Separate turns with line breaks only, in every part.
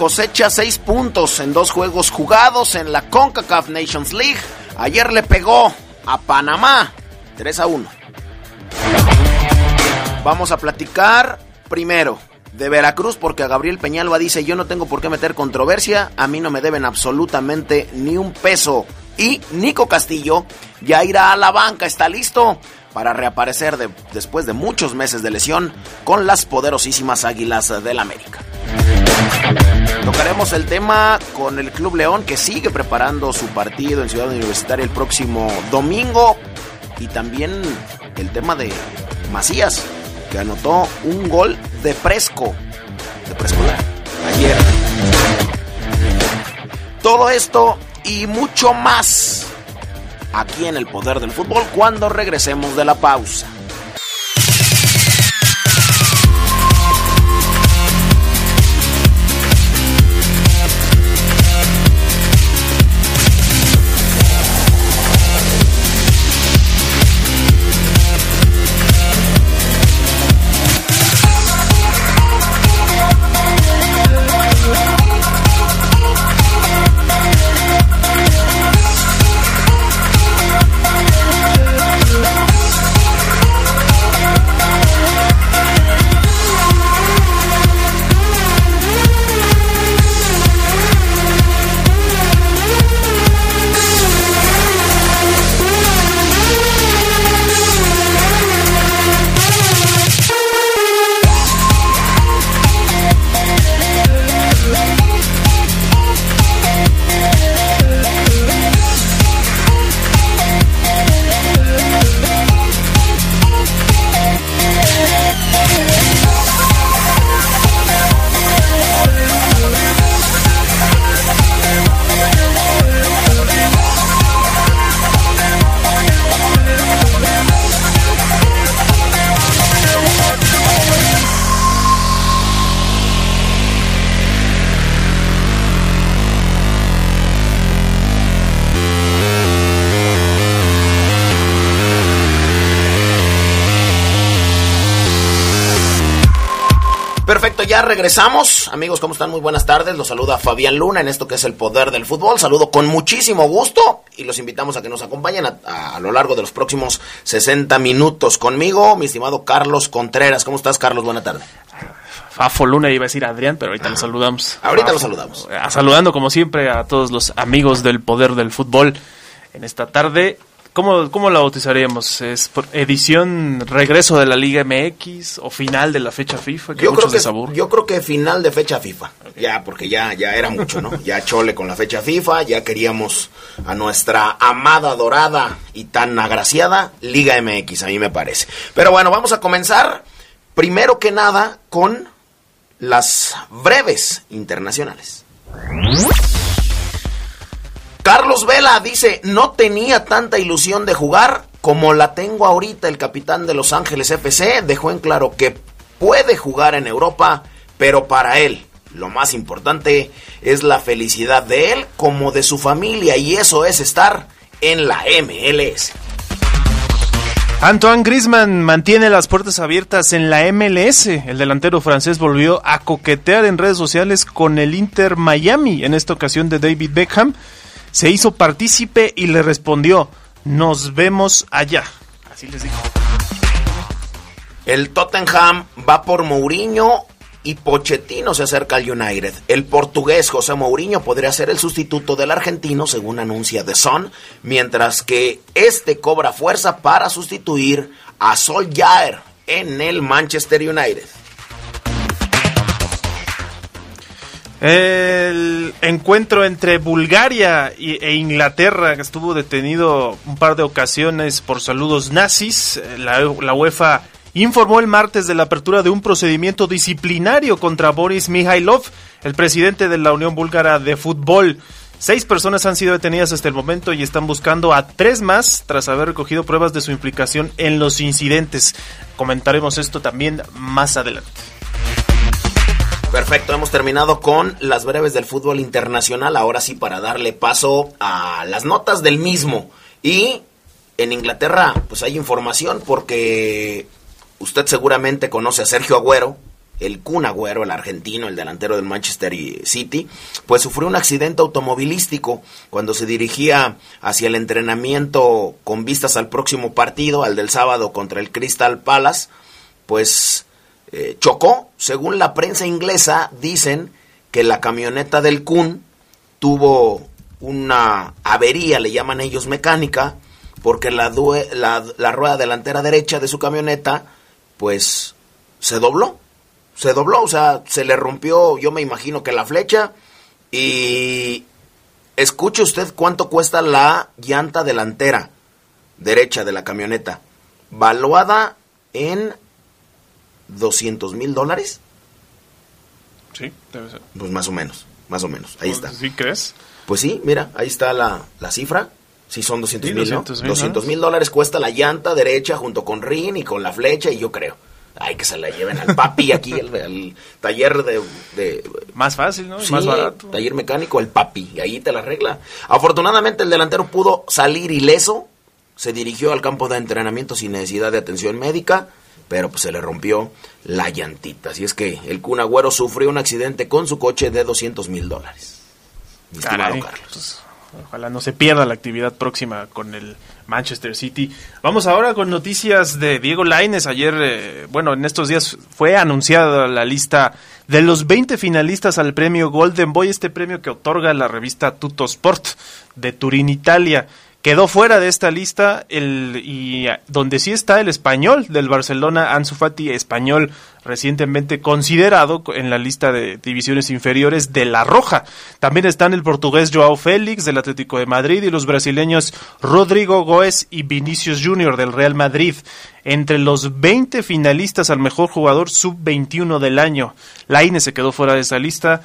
Cosecha seis puntos en dos juegos jugados en la CONCACAF Nations League. Ayer le pegó a Panamá 3 a 1. Vamos a platicar primero de Veracruz porque a Gabriel Peñalba dice yo no tengo por qué meter controversia, a mí no me deben absolutamente ni un peso. Y Nico Castillo ya irá a la banca, está listo para reaparecer de- después de muchos meses de lesión con las poderosísimas Águilas del América. Tocaremos el tema con el Club León que sigue preparando su partido en Ciudad Universitaria el próximo domingo y también el tema de Macías que anotó un gol de Presco, de preescolar, ayer. Todo esto y mucho más aquí en el Poder del Fútbol cuando regresemos de la pausa. Perfecto, ya regresamos. Amigos, ¿cómo están? Muy buenas tardes. Los saluda Fabián Luna en esto que es el poder del fútbol. Saludo con muchísimo gusto y los invitamos a que nos acompañen a, a- a lo largo de los próximos 60 minutos conmigo, mi estimado Carlos Contreras. ¿Cómo estás, Carlos? Buena tarde.
Fafo Luna iba a decir Adrián, pero ahorita lo saludamos.
Ahorita
Fafo.
lo saludamos.
Saludando como siempre a todos los amigos del poder del fútbol en esta tarde. ¿Cómo, cómo la bautizaríamos? ¿Es por edición regreso de la Liga MX o final de la fecha FIFA? Que
Yo creo que
de sabor.
yo creo que final de fecha FIFA. Ya, porque ya, ya era mucho, ¿no? Ya chole con la fecha FIFA, ya queríamos a nuestra amada, dorada y tan agraciada Liga MX, a mí me parece. Pero bueno, vamos a comenzar primero que nada con las breves internacionales. Carlos Vela dice, no tenía tanta ilusión de jugar como la tengo ahorita. El capitán de Los Ángeles FC dejó en claro que puede jugar en Europa, pero para él lo más importante es la felicidad de él como de su familia y eso es estar en la MLS.
Antoine Griezmann mantiene las puertas abiertas en la MLS. El delantero francés volvió a coquetear en redes sociales con el Inter Miami, en esta ocasión de David Beckham. Se hizo partícipe y le respondió, nos vemos allá. Así les dijo.
El Tottenham va por Mourinho y Pochettino se acerca al United. El portugués José Mourinho podría ser el sustituto del argentino, según anuncia The Sun, mientras que este cobra fuerza para sustituir a Solskjaer en el Manchester United.
El encuentro entre Bulgaria e Inglaterra, que estuvo detenido un par de ocasiones por saludos nazis, la, la, UEFA informó el martes de la apertura de un procedimiento disciplinario contra Boris Mihailov, el presidente de la Unión Búlgara de Fútbol. Seis personas han sido detenidas hasta el momento y están buscando a tres más tras haber recogido pruebas de su implicación en los incidentes. Comentaremos esto también más adelante.
Perfecto, hemos terminado con las breves del fútbol internacional. Ahora sí, para darle paso a las notas del mismo. Y en Inglaterra, pues hay información porque usted seguramente conoce a Sergio Agüero, el Kun Agüero, el argentino, el delantero del Manchester City, pues sufrió un accidente automovilístico cuando se dirigía hacia el entrenamiento con vistas al próximo partido, al del sábado contra el Crystal Palace. Pues eh, chocó. Según la prensa inglesa, dicen que la camioneta del Kun tuvo una avería, le llaman ellos mecánica, porque la, la, la, rueda delantera derecha de su camioneta, pues, se dobló. Se dobló, o sea, se le rompió, yo me imagino que la flecha. Y escuche usted cuánto cuesta la llanta delantera derecha de la camioneta. Valuada en 200 mil dólares.
Sí, debe ser.
Pues más o menos, más o menos. Ahí está.
¿Sí crees?
Pues sí, mira, ahí está la, la cifra. Sí, son 200 mil, ¿no? 200 mil dólares cuesta la llanta derecha junto con rin y con la flecha y yo creo. Ay, que se la lleven al papi aquí, al, taller de,
Más fácil, ¿no? más barato.
Taller mecánico, el papi, y ahí te la arregla. Afortunadamente el delantero pudo salir ileso, se dirigió al campo de entrenamiento sin necesidad de atención médica pero pues se le rompió la llantita. Así es que el Kun Agüero sufrió un accidente con su coche de 200 mil dólares.
Carlos. Pues, ojalá no se pierda la actividad próxima con el Manchester City. Vamos ahora con noticias de Diego Laines. Ayer, eh, bueno, en estos días fue anunciada la lista de los 20 finalistas al premio Golden Boy, este premio que otorga la revista Tutto Sport de Turín, Italia. Quedó fuera de esta lista el y donde sí está el español del Barcelona, Ansu Fati, español recientemente considerado en la lista de divisiones inferiores de La Roja. También están el portugués Joao Félix del Atlético de Madrid y los brasileños Rodrigo Goes y Vinicius Junior del Real Madrid. Entre los 20 finalistas al mejor jugador sub-21 del año, Laine se quedó fuera de esa lista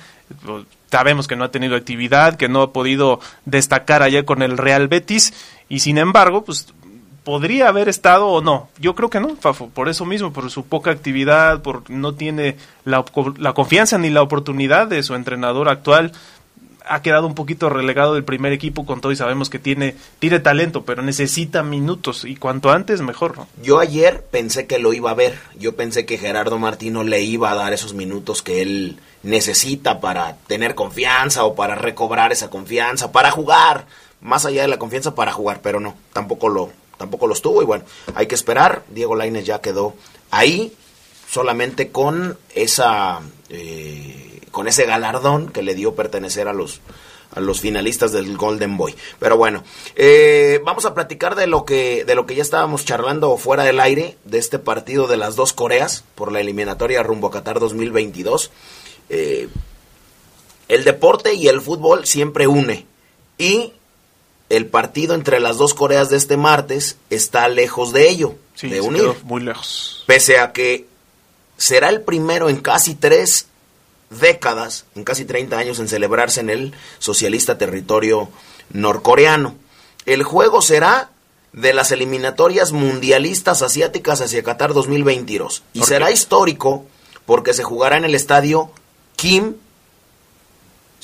sabemos que no ha tenido actividad, que no ha podido destacar allá con el Real Betis y sin embargo, pues podría haber estado o no. Yo creo que no, por eso mismo, por su poca actividad, por no tiene la, la confianza ni la oportunidad de su entrenador actual ha quedado un poquito relegado del primer equipo con todo y sabemos que tiene, tiene talento, pero necesita minutos y cuanto antes mejor, ¿no?
Yo ayer pensé que lo iba a ver, yo pensé que Gerardo Martino le iba a dar esos minutos que él necesita para tener confianza o para recobrar esa confianza, para jugar, más allá de la confianza para jugar, pero no, tampoco lo tampoco los tuvo y bueno, hay que esperar, Diego Lainez ya quedó ahí solamente con esa eh, con ese galardón que le dio pertenecer a los a los finalistas del Golden Boy. Pero bueno, eh, vamos a platicar de lo que de lo que ya estábamos charlando fuera del aire de este partido de las dos Coreas por la eliminatoria rumbo a Qatar 2022. Eh, el deporte y el fútbol siempre une. Y el partido entre las dos Coreas de este martes está lejos de ello, de unir.
Muy lejos.
Pese a que será el primero en casi tres décadas, en casi 30 años, en celebrarse en el socialista territorio norcoreano. El juego será de las eliminatorias mundialistas asiáticas hacia Qatar 2022. Y será histórico porque se jugará en el estadio Kim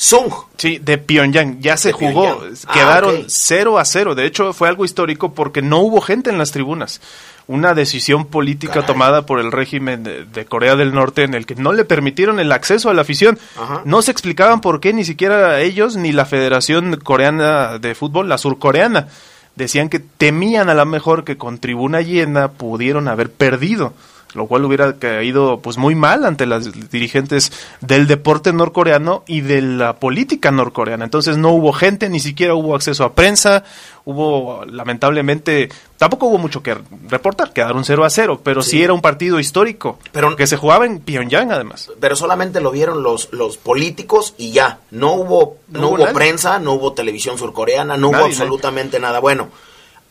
Sung.
Sí, de Pyongyang. Ya se jugó. Ah, Quedaron 0 a 0. De hecho, fue algo histórico porque no hubo gente en las tribunas. Una decisión política tomada por el régimen de, Corea del Norte en el que no le permitieron el acceso a la afición. No se explicaban por qué ni siquiera ellos ni la Federación Coreana de Fútbol, la surcoreana, decían que temían a lo mejor que con tribuna llena pudieron haber perdido lo cual hubiera caído pues muy mal ante las dirigentes del deporte norcoreano y de la política norcoreana. Entonces no hubo gente, ni siquiera hubo acceso a prensa, hubo lamentablemente tampoco hubo mucho que reportar, quedaron 0 a 0, pero sí, era un partido histórico, pero que se jugaba en Pyongyang además.
Pero solamente lo vieron los los políticos y ya, no hubo no, hubo, prensa, no hubo televisión surcoreana, no hubo absolutamente nada. Bueno,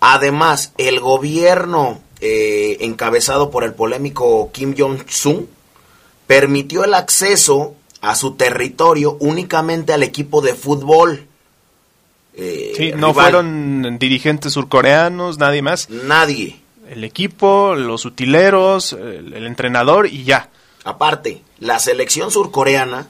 además el gobierno eh, encabezado por el polémico Kim Jong-un, permitió el acceso a su territorio únicamente al equipo de fútbol.
Eh, sí, no fueron dirigentes surcoreanos, nadie más.
Nadie.
El equipo, los utileros, el, entrenador y ya.
Aparte, la selección surcoreana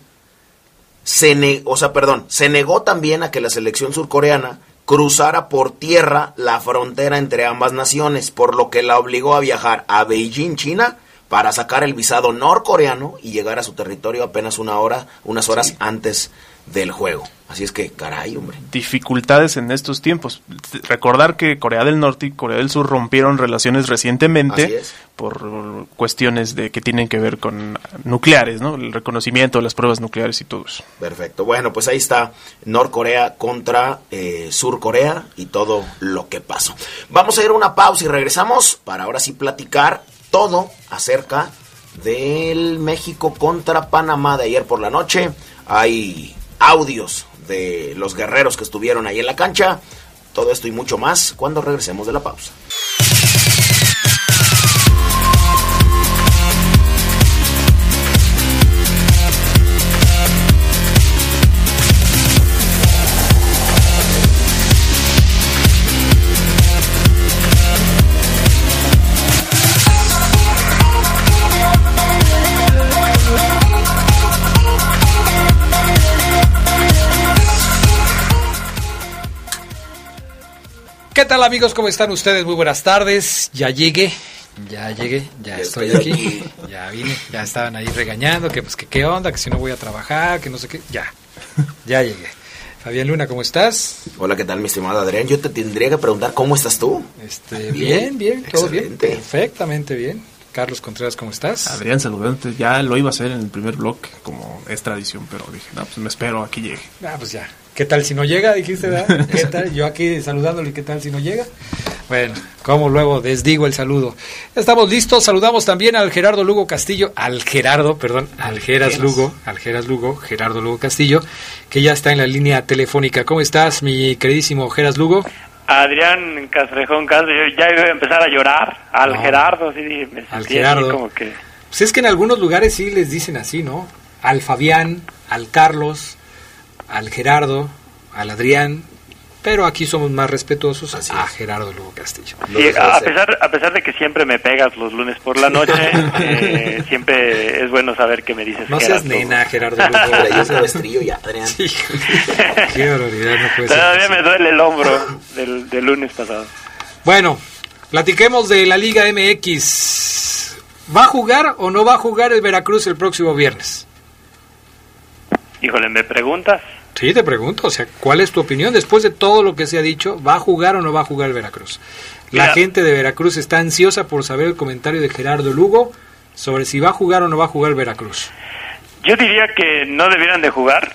se o sea, perdón, se negó también a que la selección surcoreana cruzara por tierra la frontera entre ambas naciones, por lo que la obligó a viajar a Beijing, China, para sacar el visado norcoreano y llegar a su territorio apenas una hora, unas horas antes del juego. Así es que, caray, hombre.
Dificultades en estos tiempos. Recordar que Corea del Norte y Corea del Sur rompieron relaciones recientemente por cuestiones de que tienen que ver con nucleares, ¿no? El reconocimiento de las pruebas nucleares y todo eso.
Perfecto. Bueno, pues ahí está Norcorea contra eh, Surcorea y todo lo que pasó. Vamos a ir a una pausa y regresamos para ahora sí platicar todo acerca del México contra Panamá de ayer por la noche. Hay audios de los guerreros que estuvieron ahí en la cancha. Todo esto y mucho más cuando regresemos de la pausa.
Tal amigos? ¿Cómo están ustedes? Muy buenas tardes. Ya llegué, ya llegué, ya estoy aquí, ya vine, ya estaban ahí regañando, que pues que qué onda, que si no voy a trabajar, que no sé qué, ya, ya llegué. Fabián Luna, ¿cómo estás?
Hola, ¿qué tal mi estimado Adrián? Yo te tendría que preguntar cómo estás tú.
Este, bien, bien, todo bien, perfectamente bien. Carlos Contreras, ¿cómo estás?
Adrián, saludante. Ya lo iba a hacer en el primer bloque, como es tradición, pero dije, no, pues me espero, aquí llegue.
Ah, pues ya, ¿Qué tal si no llega? Dijiste, ¿verdad? ¿Qué tal? Yo aquí saludándole, ¿qué tal si no llega? Bueno, como luego desdigo el saludo. Estamos listos, saludamos también al Gerardo Lugo Castillo, al Gerardo, perdón, al Geras Lugo, al Geras Lugo, Gerardo Lugo Castillo, que ya está en la línea telefónica. ¿Cómo estás, mi queridísimo Geras Lugo?
Adrián Castrejón Castro, ya iba a empezar a llorar, al Gerardo, sí, me
al Gerardo. como que... Pues es que en algunos lugares sí les dicen así, ¿no? Al Fabián, al Carlos, al Gerardo, al Adrián, pero aquí somos más respetuosos a Gerardo Lugo Castillo.
Sí, a pesar, a pesar de que siempre me pegas los lunes por la noche, eh, siempre es bueno saber que me dices
No seas nena, Gerardo Lugo.
yo se restrillo ya, Adrián.
Qué barbaridad, no puede Todavía me duele el hombro del, del lunes pasado.
Bueno, platiquemos de la Liga MX. ¿Va a jugar o no va a jugar el Veracruz el próximo viernes?
Híjole, ¿me preguntas?
Sí, te pregunto, o sea, ¿cuál es tu opinión después de todo lo que se ha dicho? ¿Va a jugar o no va a jugar el Veracruz? La gente de Veracruz está ansiosa por saber el comentario de Gerardo Lugo sobre si va a jugar o no va a jugar el Veracruz.
Yo diría que no debieran de jugar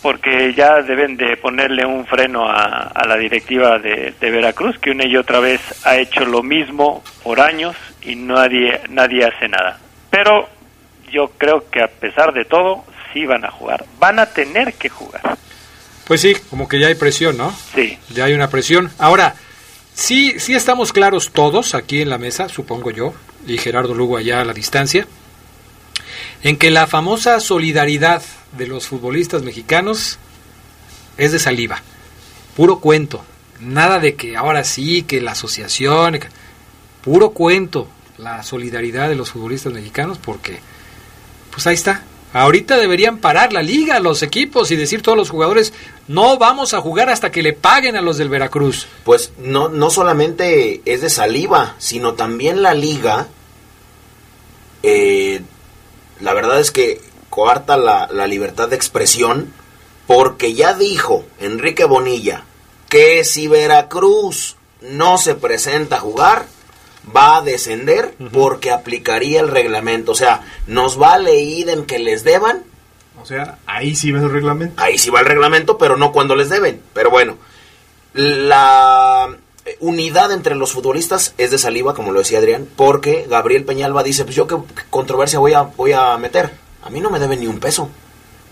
porque ya deben de ponerle un freno a, la directiva de, de, Veracruz que una y otra vez ha hecho lo mismo por años y nadie nadie hace nada. Pero yo creo que a pesar de todo sí van a jugar, van a tener que jugar.
Pues sí, como que ya hay presión, ¿no?
Sí.
Ya hay una presión. Ahora, sí, sí estamos claros todos aquí en la mesa, supongo yo, y Gerardo Lugo allá a la distancia, en que la famosa solidaridad de los futbolistas mexicanos es de saliva, puro cuento, nada de que ahora sí, que la asociación, puro cuento, la solidaridad de los futbolistas mexicanos, porque pues ahí está, Ahorita deberían parar la liga, los equipos y decir todos los jugadores, no vamos a jugar hasta que le paguen a los del Veracruz.
Pues no, no solamente es de saliva, sino también la liga, eh, la verdad es que coarta la, la libertad de expresión, porque ya dijo Enrique Bonilla que si Veracruz no se presenta a jugar, va a descender porque aplicaría el reglamento. O sea, nos vale en que les deban.
O sea, ahí sí va el reglamento.
Ahí sí va el reglamento, pero no cuando les deben. Pero bueno, la unidad entre los futbolistas es de saliva, como lo decía Adrián, porque Gabriel Peñalba dice, pues yo qué controversia voy a, voy a meter. A mí no me deben ni un peso.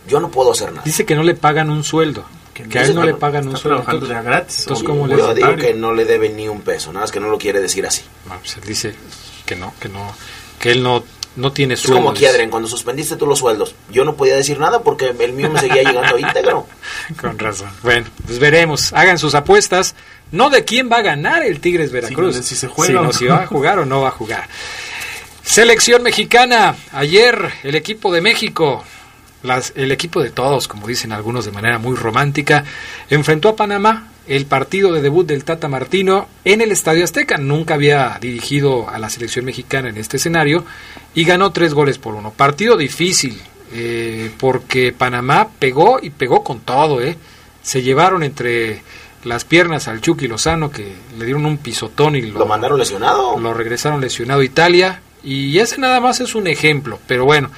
Yo no puedo hacer nada.
Dice que no le pagan un sueldo. Que, a él no le pagan un sueldo.
Entonces, gratis.
Entonces, ¿cómo yo digo que no le deben ni un peso, nada más que no lo quiere decir así.
No, pues él dice que no, que no, que él no no tiene
sueldo. Es como aquí, Adrián, cuando suspendiste tú los sueldos. Yo no podía decir nada porque el mío me seguía llegando íntegro.
Con razón. Bueno, pues veremos. Hagan sus apuestas. No de quién va a ganar el Tigres Veracruz.
si se juega.
Sino si va a jugar o no va a jugar. Selección mexicana. Ayer el equipo de México las, el equipo de todos, como dicen algunos de manera muy romántica, enfrentó a Panamá el partido de debut del Tata Martino en el Estadio Azteca. Nunca había dirigido a la selección mexicana en este escenario y ganó tres goles por uno. Partido difícil eh, porque Panamá pegó y pegó con todo. Eh. Se llevaron entre las piernas al Chucky Lozano que le dieron un pisotón y
lo, mandaron lesionado.
Lo regresaron lesionado a Italia y ese nada más es un ejemplo. Pero bueno.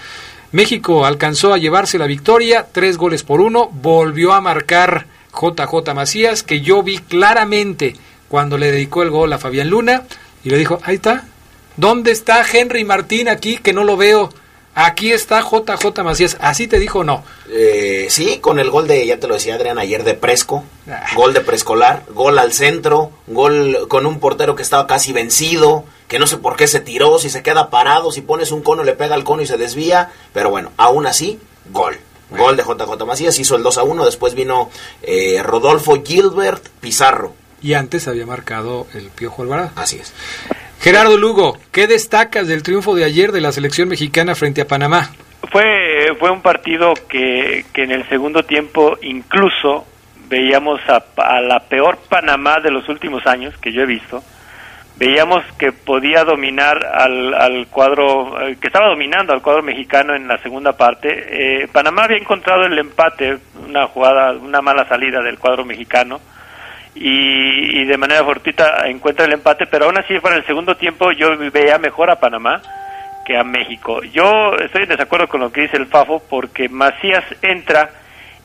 México alcanzó a llevarse la victoria, tres goles por uno, volvió a marcar JJ Macías, que yo vi claramente cuando le dedicó el gol a Fabián Luna, y le dijo, ahí está, ¿dónde está Henry Martín aquí que no lo veo? Aquí está JJ Macías. ¿Así te dijo o no?
Eh, sí, con el gol de, ya te lo decía Adrián ayer, de Presco. Ah. Gol de preescolar, gol al centro, gol con un portero que estaba casi vencido, que no sé por qué se tiró, si se queda parado, si pones un cono le pega al cono y se desvía. Pero bueno, aún así, gol. Gol de JJ Macías, hizo el 2 a 1. Después vino eh, Rodolfo Gilbert Pizarro.
Y antes había marcado el Piojo Alvarado.
Así es.
Gerardo Lugo, ¿qué destacas del triunfo de ayer de la selección mexicana frente a Panamá?
Fue, fue un partido que, que en el segundo tiempo incluso veíamos a, a, la peor Panamá de los últimos años que yo he visto. Veíamos que podía dominar al, al cuadro, eh, que estaba dominando al cuadro mexicano en la segunda parte. Eh, Panamá había encontrado el empate, una jugada, una mala salida del cuadro mexicano y, de manera fortuita encuentra el empate, pero aún así para el segundo tiempo yo veía mejor a Panamá que a México. Yo estoy en desacuerdo con lo que dice el Fafo porque Macías entra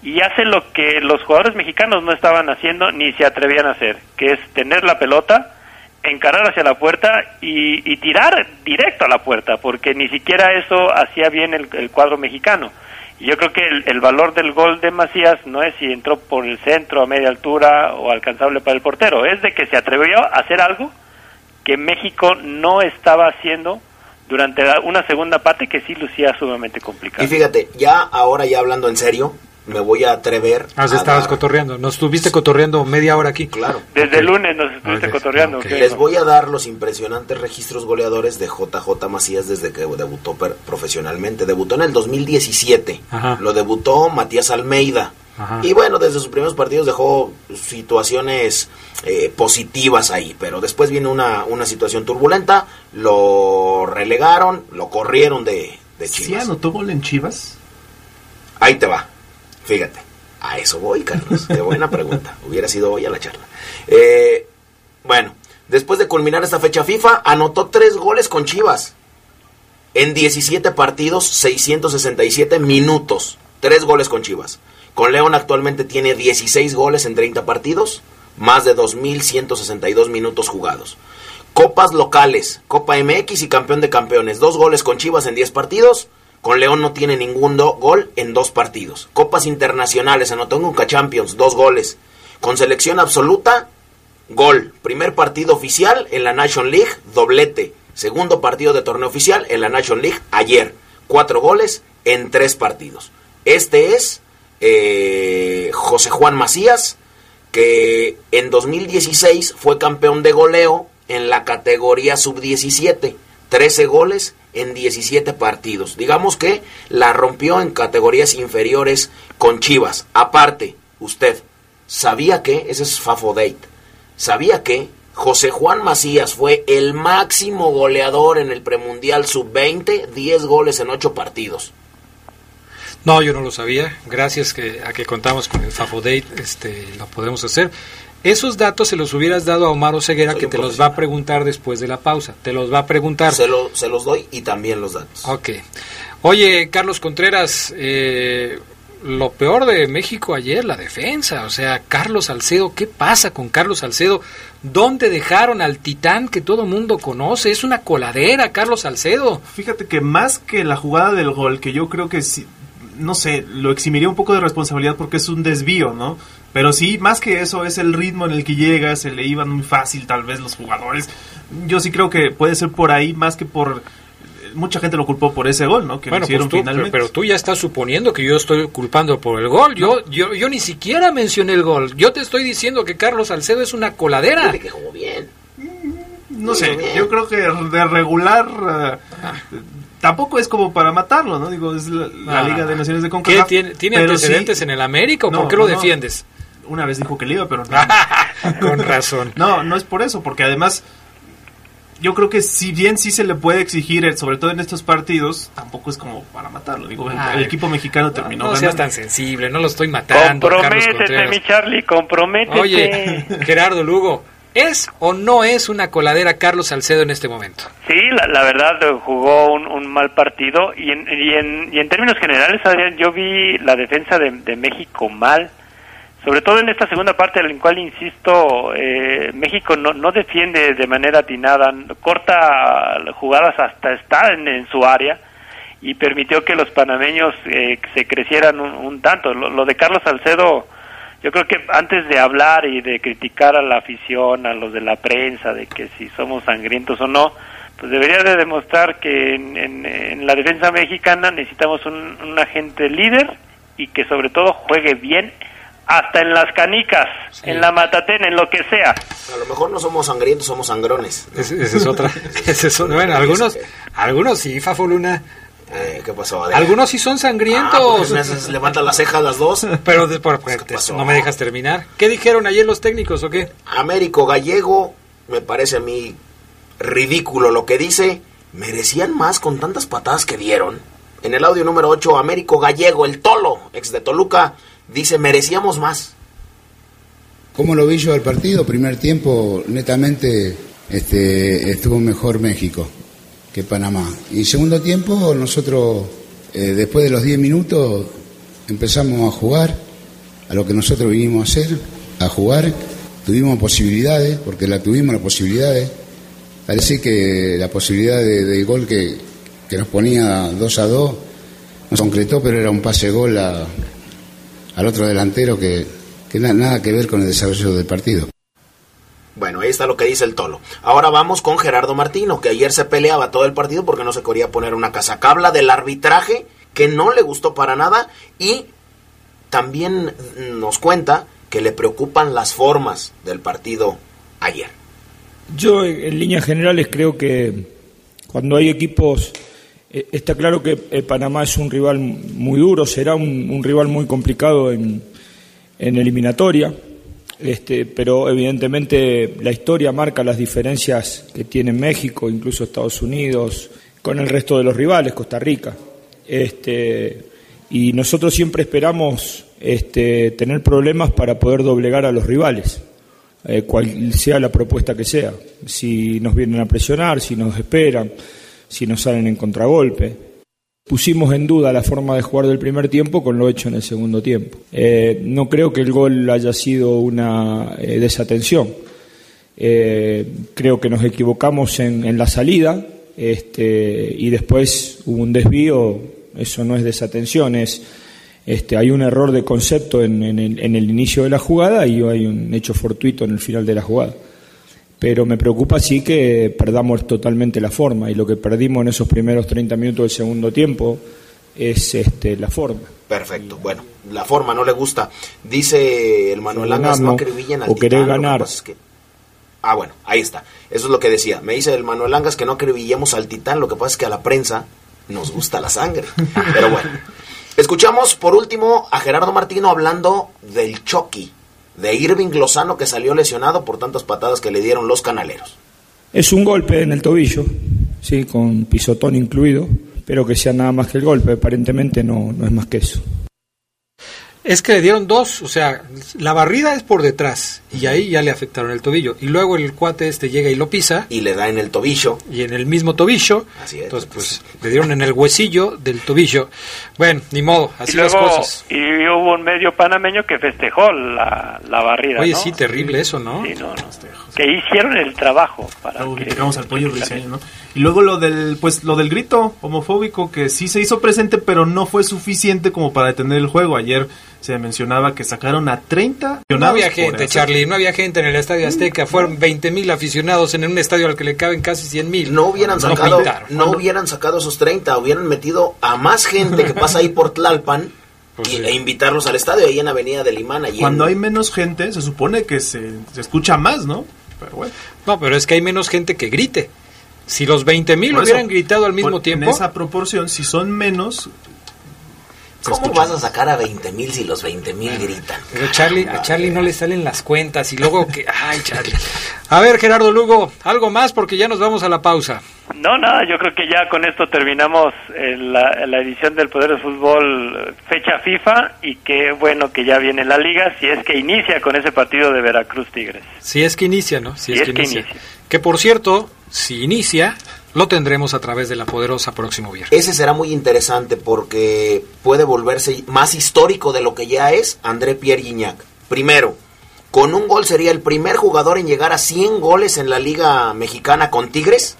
y hace lo que los jugadores mexicanos no estaban haciendo ni se atrevían a hacer, que es tener la pelota, encarar hacia la puerta y, tirar directo a la puerta, porque ni siquiera eso hacía bien el cuadro mexicano. Yo creo que el, valor del gol de Macías no es si entró por el centro a media altura o alcanzable para el portero, es de que se atrevió a hacer algo que México no estaba haciendo durante una segunda parte que sí lucía sumamente complicada.
Y fíjate, ya ahora ya hablando en serio, me voy a atrever.
Ah, estabas cotorreando. Nos estuviste cotorreando media hora aquí.
Claro.
Desde el lunes nos estuviste cotorreando.
Les voy a dar los impresionantes registros goleadores de JJ Macías desde que debutó profesionalmente. Debutó en el 2017. Lo debutó Matías Almeida. Y bueno, desde sus primeros partidos dejó situaciones eh, positivas ahí, pero después vino una, una situación turbulenta, lo relegaron, lo corrieron de, de Chivas. ¿Sí
anotó gol en Chivas?
Ahí te va. Fíjate, a eso voy, Carlos. Qué buena pregunta. Hubiera sido hoy a la charla. Eh, bueno, después de culminar esta fecha FIFA, anotó tres goles con Chivas. En 17 partidos, 667 minutos. Tres goles con Chivas. Con León actualmente tiene 16 goles en 30 partidos, más de 2.162 minutos jugados. Copas locales, Copa MX y campeón de campeones. Dos goles con Chivas en 10 partidos, con León no tiene ningún gol en dos partidos. Copas internacionales, anotó en Nunca Champions, dos goles. Con selección absoluta, gol. Primer partido oficial en la Nation League, doblete. Segundo partido de torneo oficial en la Nation League, ayer. Cuatro goles en tres partidos. Este es eh, José Juan Macías, que en 2016 fue campeón de goleo en la categoría sub-17. 13 goles en 17 partidos. Digamos que la rompió en categorías inferiores con Chivas. Aparte, usted, ¿sabía que? Ese es Fafo Date. ¿Sabía que José Juan Macías fue el máximo goleador en el premundial sub-20? 10 goles en 8 partidos.
No, yo no lo sabía. Gracias que, a que contamos con el Fafo Date, este, lo podemos hacer. Esos datos se los hubieras dado a Omar Oseguera,
Soy
que te los va a preguntar después de la pausa. Te los va a preguntar.
Se, lo- se los doy y también los datos.
Ok. Oye, Carlos Contreras, eh, lo peor de México ayer, la defensa. O sea, Carlos Salcedo, ¿qué pasa con Carlos Salcedo? ¿Dónde dejaron al titán que todo mundo conoce? Es una coladera, Carlos Salcedo.
Fíjate que más que la jugada del gol, que yo creo que sí, no sé, lo eximiría un poco de responsabilidad porque es un desvío, ¿no? Pero sí, más que eso, es el ritmo en el que llega, se le iban muy fácil tal vez los jugadores. Yo sí creo que puede ser por ahí más que por... Mucha gente lo culpó por ese gol, ¿no? Que
bueno,
lo hicieron
pues tú,
finalmente.
pero, pero tú ya estás suponiendo que yo estoy culpando por el gol. Yo, yo, yo ni siquiera mencioné el gol. Yo te estoy diciendo que Carlos Salcedo es una coladera.
Dile que jugó bien.
No sé,
bien.
yo creo que de regular eh, tampoco es como para matarlo, ¿no? Digo, es la, la
Ah.
Liga de Naciones de
¿Qué
CONCACAF.
tiene, tiene antecedentes
sí-
en el América o
No,
por qué lo
no, no. Una vez dijo que le iba, pero no.
Con razón.
No, no es por eso, porque además yo creo que si bien sí se le puede exigir, eh, sobre todo en estos partidos, tampoco es como para matarlo. Digo, el, equipo mexicano terminó
No seas
ganando.
tan sensible, no lo estoy matando,
Comprométete, mi Charlie, comprométete.
Oye, Gerardo Lugo, ¿es o no es una coladera Carlos Salcedo en este momento?
Sí, la, la verdad eh, jugó un, un mal partido y en, y, en, y en términos generales, Adrián, yo vi la defensa de, de México mal, sobre todo en esta segunda parte en la cual, insisto, eh, México no, no defiende de manera atinada, corta jugadas hasta estar en, su área y permitió que los panameños eh, se crecieran un, tanto. Lo, de Carlos Salcedo, yo creo que antes de hablar y de criticar a la afición, a los de la prensa, de que si somos sangrientos o no, pues debería de demostrar que en, en- la defensa mexicana necesitamos un agente líder y que sobre todo juegue bien hasta en las canicas, en la matatena, en lo que sea.
A lo mejor no somos sangrientos, somos sangrones.
Es- Esa es otra. Esa es otra. Bueno, algunos, algunos sí, Fafoluna.
Eh, ¿Qué pasó, Adrián?
Algunos sí son
Ah,
sangrientos.
haces- levantan las cejas las dos.
Pero de- por- por-
¿Qué pasó?
no me dejas terminar. ¿Qué dijeron ayer los técnicos o qué?
Américo Gallego, me parece a mí ridículo lo que dice. Merecían más con tantas patadas que dieron. En el audio número 8, Américo Gallego, el Tolo, ex de Toluca, dice, merecíamos más.
¿Cómo lo vi yo el partido? Primer tiempo, netamente, este, estuvo mejor México que Panamá. Y segundo tiempo, nosotros, eh, después de los 10 minutos, empezamos a jugar a lo que nosotros vinimos a hacer, a jugar. Tuvimos posibilidades, porque la tuvimos las posibilidades. Parece que la posibilidad de- gol que, que nos ponía 2 a 2 nos concretó, pero era un pase gol a, al otro delantero que, que na- nada que ver con el desarrollo del partido.
Bueno, ahí está lo que dice el Tolo. Ahora vamos con Gerardo Martino, que ayer se peleaba todo el partido porque no se quería poner una casacabla del arbitraje, que no le gustó para nada, y también nos cuenta que le preocupan las formas del partido ayer.
Yo, en líneas generales, creo que cuando hay equipos, está claro que eh, Panamá es un rival muy duro, será un, un rival muy complicado en, en eliminatoria, este, pero evidentemente la historia marca las diferencias que tiene México, incluso Estados Unidos, con el resto de los rivales, Costa Rica. Este, y nosotros siempre esperamos este, tener problemas para poder doblegar a los rivales eh, cual sea la propuesta que sea. Si nos vienen a presionar, si nos esperan, si nos salen en contragolpe. Pusimos en duda la forma de jugar del primer tiempo con lo hecho en el segundo tiempo. Eh, no creo que el gol haya sido una eh, desatención. Eh, creo que nos equivocamos en, en la salida este, y después hubo un desvío. Eso no es desatención, es este, hay un error de concepto en, en el, en el inicio de la jugada y hay un hecho fortuito en el final de la jugada. Pero me preocupa sí que perdamos totalmente la forma y lo que perdimos en esos primeros 30 minutos del segundo tiempo es este, la forma.
Perfecto, bueno, la forma no le gusta. Dice el Manuel Angas, no acribillen al
o querer
Titán, lo que
ganar.
es que- Ah, bueno, ahí está. Eso es lo que decía. Me dice el Manuel Angas que no acribillemos al Titán, lo que pasa es que a la prensa nos gusta la sangre. Pero bueno. Escuchamos por último a Gerardo Martino hablando del Chucky, de Irving Lozano que salió lesionado por tantas patadas que le dieron los canaleros.
Es un golpe en el tobillo, sí, con pisotón incluido, pero que sea nada más que el golpe, aparentemente no, no es más que eso.
Es que le dieron dos, o sea, la barrida es por detrás y ahí ya le afectaron el tobillo. Y luego el cuate este llega y lo pisa
Y le da en el tobillo.
y en el mismo tobillo.
Así es.
Entonces, pues le dieron en el huesillo del tobillo. Bueno, ni modo,
Y
así las cosas.
y hubo un medio panameño que festejó la, la barrida.
Oye,
¿no?
sí, terrible eso, ¿no?
Sí, no, no. Que hicieron el trabajo para
Luego
que
al pollo ¿no? Y luego lo del, pues, lo del grito homofóbico que sí se hizo presente, pero no fue suficiente como para detener el juego. Ayer se mencionaba que sacaron a 30
No había gente,
hacer-
Charlie, no había gente en el Estadio Azteca. Fueron 20 mil aficionados en un estadio al que le caben casi 100 mil.
No hubieran
No
sacado,
pintaron.
no hubieran sacado esos 30, hubieran metido a más gente que pasa ahí por Tlalpan
Pues
y-
sí.
e invitarlos al estadio ahí en Avenida de Limán. Allí
Cuando
en-
hay menos gente, se supone que se, se escucha más, ¿no? Pero bueno.
No, pero es que hay menos gente que grite. Si los 20 mil hubieran gritado al mismo tiempo,
En esa proporción, si son menos...
¿Cómo
escucha
vas a sacar a 20 mil si los 20 mil gritan?
pero Charlie, a Charlie no le salen las cuentas y luego que... Ay, Charlie. A ver, Gerardo Lugo, algo más porque ya nos vamos a la pausa.
No, nada, yo creo que ya con esto terminamos eh, la, la edición del Poder del Fútbol fecha FIFA y qué bueno que ya viene la liga, si es que inicia con ese partido de Veracruz Tigres.
Si es que inicia, ¿no? Si es, que,
es que
inicia.
inicia.
Que por cierto, si inicia, lo tendremos a través de la poderosa próximo viernes.
Ese será muy interesante porque puede volverse más histórico de lo que ya es André Pierre Gignac. Primero, con un gol sería el primer jugador en llegar a 100 goles en la Liga Mexicana con Tigres.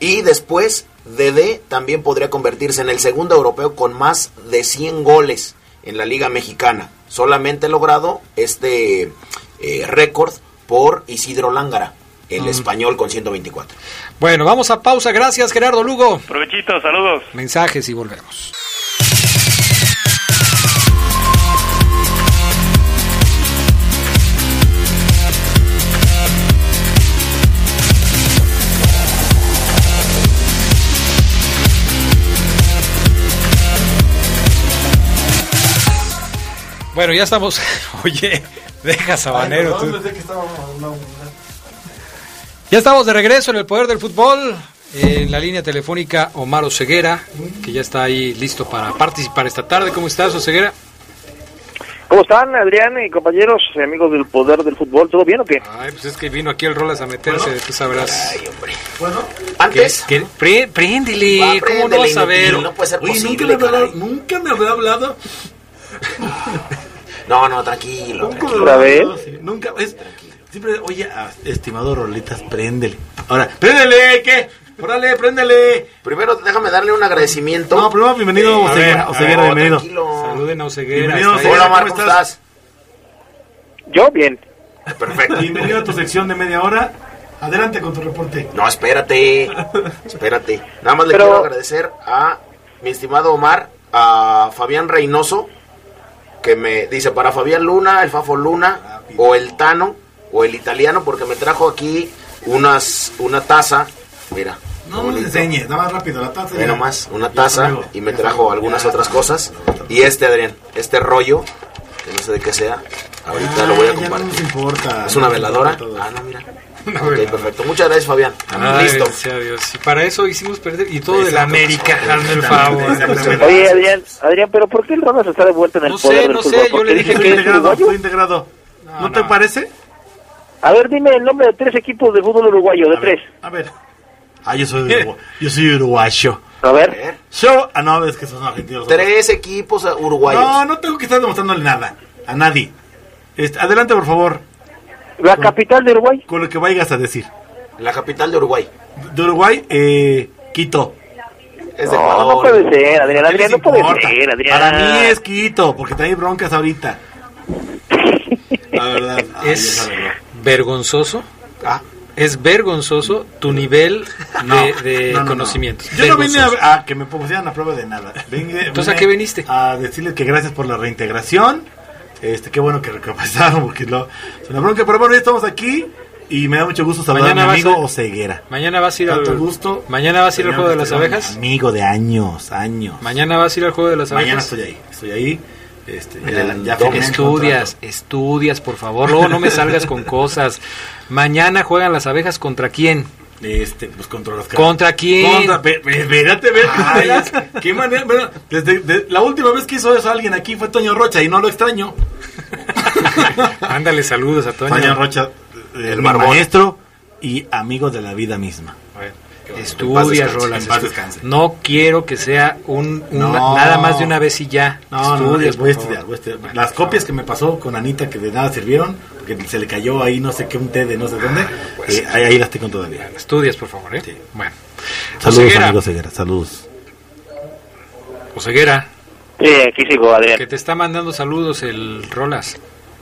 Y después, Dede también podría convertirse en el segundo europeo con más de 100 goles en la Liga Mexicana. Solamente logrado este eh, récord por Isidro Lángara, el español con 124.
Bueno, vamos a pausa. Gracias, Gerardo Lugo.
Provechito, saludos.
Mensajes y volvemos. Bueno, ya estamos. Oye, deja sabanero. tú. Ya estamos de regreso en el poder del fútbol. En la línea telefónica Omar Oseguera, que ya está ahí listo para participar esta tarde. ¿Cómo estás, Oseguera?
¿Cómo están, Adrián y compañeros, y amigos del poder del fútbol? ¿Todo bien o qué?
Ay, pues es que vino aquí el Rolas a meterse, tú sabrás.
Ay, hombre.
¿Qué-
Antes,
qué- préndele,
Va,
¿cómo no vas a ver?
No puede ser
Oye,
posible,
nunca me, nunca me había hablado.
No, no, tranquilo.
Nunca
tranquilo.
me había
¿Otra vez?
hablado, sí, Nunca, es, siempre, oye, ah, estimado Rolitas, préndele. Ahora, préndele, ¿qué? Órale, préndele.
Primero, déjame darle un agradecimiento.
No, primero, bienvenido,
Eh,
Oseguera,
a ver,
Oseguera,
no,
bienvenido.
tranquilo.
Saluden a Oseguera.
Bienvenido,
ahí.
Hola,
¿cómo
Omar, ¿cómo
estás?
Yo bien.
Perfecto.
Bienvenido a tu sección de media hora. Adelante con tu reporte.
No, espérate. Espérate. Nada más le
Pero-
quiero agradecer a mi estimado Omar, a Fabián Reynoso, que me dice para Fabián Luna, el Fafo Luna, o el Tano, o el italiano, porque me trajo aquí unas una taza. Mira.
No nos enseñes, nada más rápido, la taza. Ya.
nomás, una taza y me trajo algunas otras cosas. Y este, Adrián, este rollo, que no sé de qué sea, ahorita
Ah,
lo voy a
ya no nos
compartir.
importa.
¿Es una
No
veladora? Ah, no, mira. Ok, perfecto. Muchas gracias, Fabián.
Ay,
Listo.
gracias a Dios. Y para eso hicimos perder. Y todo de la. América, hazme el favor.
Oye, Adrián, Adrián, pero ¿por qué el Ronas está de vuelta en el
No
poder
sé,
del
no
fútbol?
sé, yo
¿Porque
le dije
que es
integrado, estoy integrado.
No,
¿No, te
no.
parece?
A ver, dime el nombre de tres equipos de fútbol uruguayo, de
A ver,
tres.
A ver. Ah, yo soy, urugu- yo soy uruguayo.
A ver.
Yo, ah, no, es que son argentinos.
Tres equipos eh, uruguayos.
No, no tengo que estar demostrándole nada. A nadie. Este, adelante, por favor,
La capital de Uruguay.
con lo que vayas a decir.
La capital de Uruguay.
De Uruguay, eh, Quito.
Es de
No,
Ecuador.
no puede ser, Adrián.
¿Qué
Adrián, no puede
importa?
ser, Adrián.
Para mí es Quito, porque hay broncas ahorita. La verdad. ay,
Es
esa verdad.
Vergonzoso.
Ah,
Es vergonzoso tu nivel de,
No,
de
no, no, no.
conocimiento.
Yo no vine a,
Vergonzoso.
a que me pusieran a prueba de nada. Vengue-
Entonces, ¿a
vine
qué viniste?
A decirles que gracias por la reintegración. Este, qué bueno que recapacitaron, porque no, es una bronca. Pero bueno, ya estamos aquí y me da mucho gusto saludar
Mañana
a mi amigo
a-
Oseguera.
Mañana vas a ir al
gusto.
Mañana vas a ir al juego de las abejas.
Amigo de años, años.
Mañana vas a ir al juego de las abejas.
Mañana estoy ahí, estoy ahí. Este, ya,
el
ya el
Estudias, estudias, por favor. Luego no me salgas con cosas. Mañana juegan las abejas contra quién?
Este, pues contra los
¿Contra quién?
Contra, espérate. ¿Qué manera? Bueno, desde, de- la última vez que hizo eso alguien aquí fue Toño Rocha y no lo extraño.
Ándale, saludos a Toño.
Toño Rocha,
barbón.
maestro y amigo de la vida misma.
Estudia, Rolas. estu-. No quiero que sea un, un-
No.
nada más de una vez y ya.
No, no,
Estudias,
voy a
por
estudiar,
favor.
voy a estudiar. Las copias que me pasó con Anita que de nada sirvieron, porque se le cayó ahí no sé qué, un té de no sé dónde, eh, ahí, ahí las tengo todavía.
Estudias, por favor, ¿eh? Bueno.
Saludos,
Oseguera.
amigos Ceguera, saludos.
Oseguera,
Sí, aquí sigo, Adrián.
que te está mandando saludos el Rolas.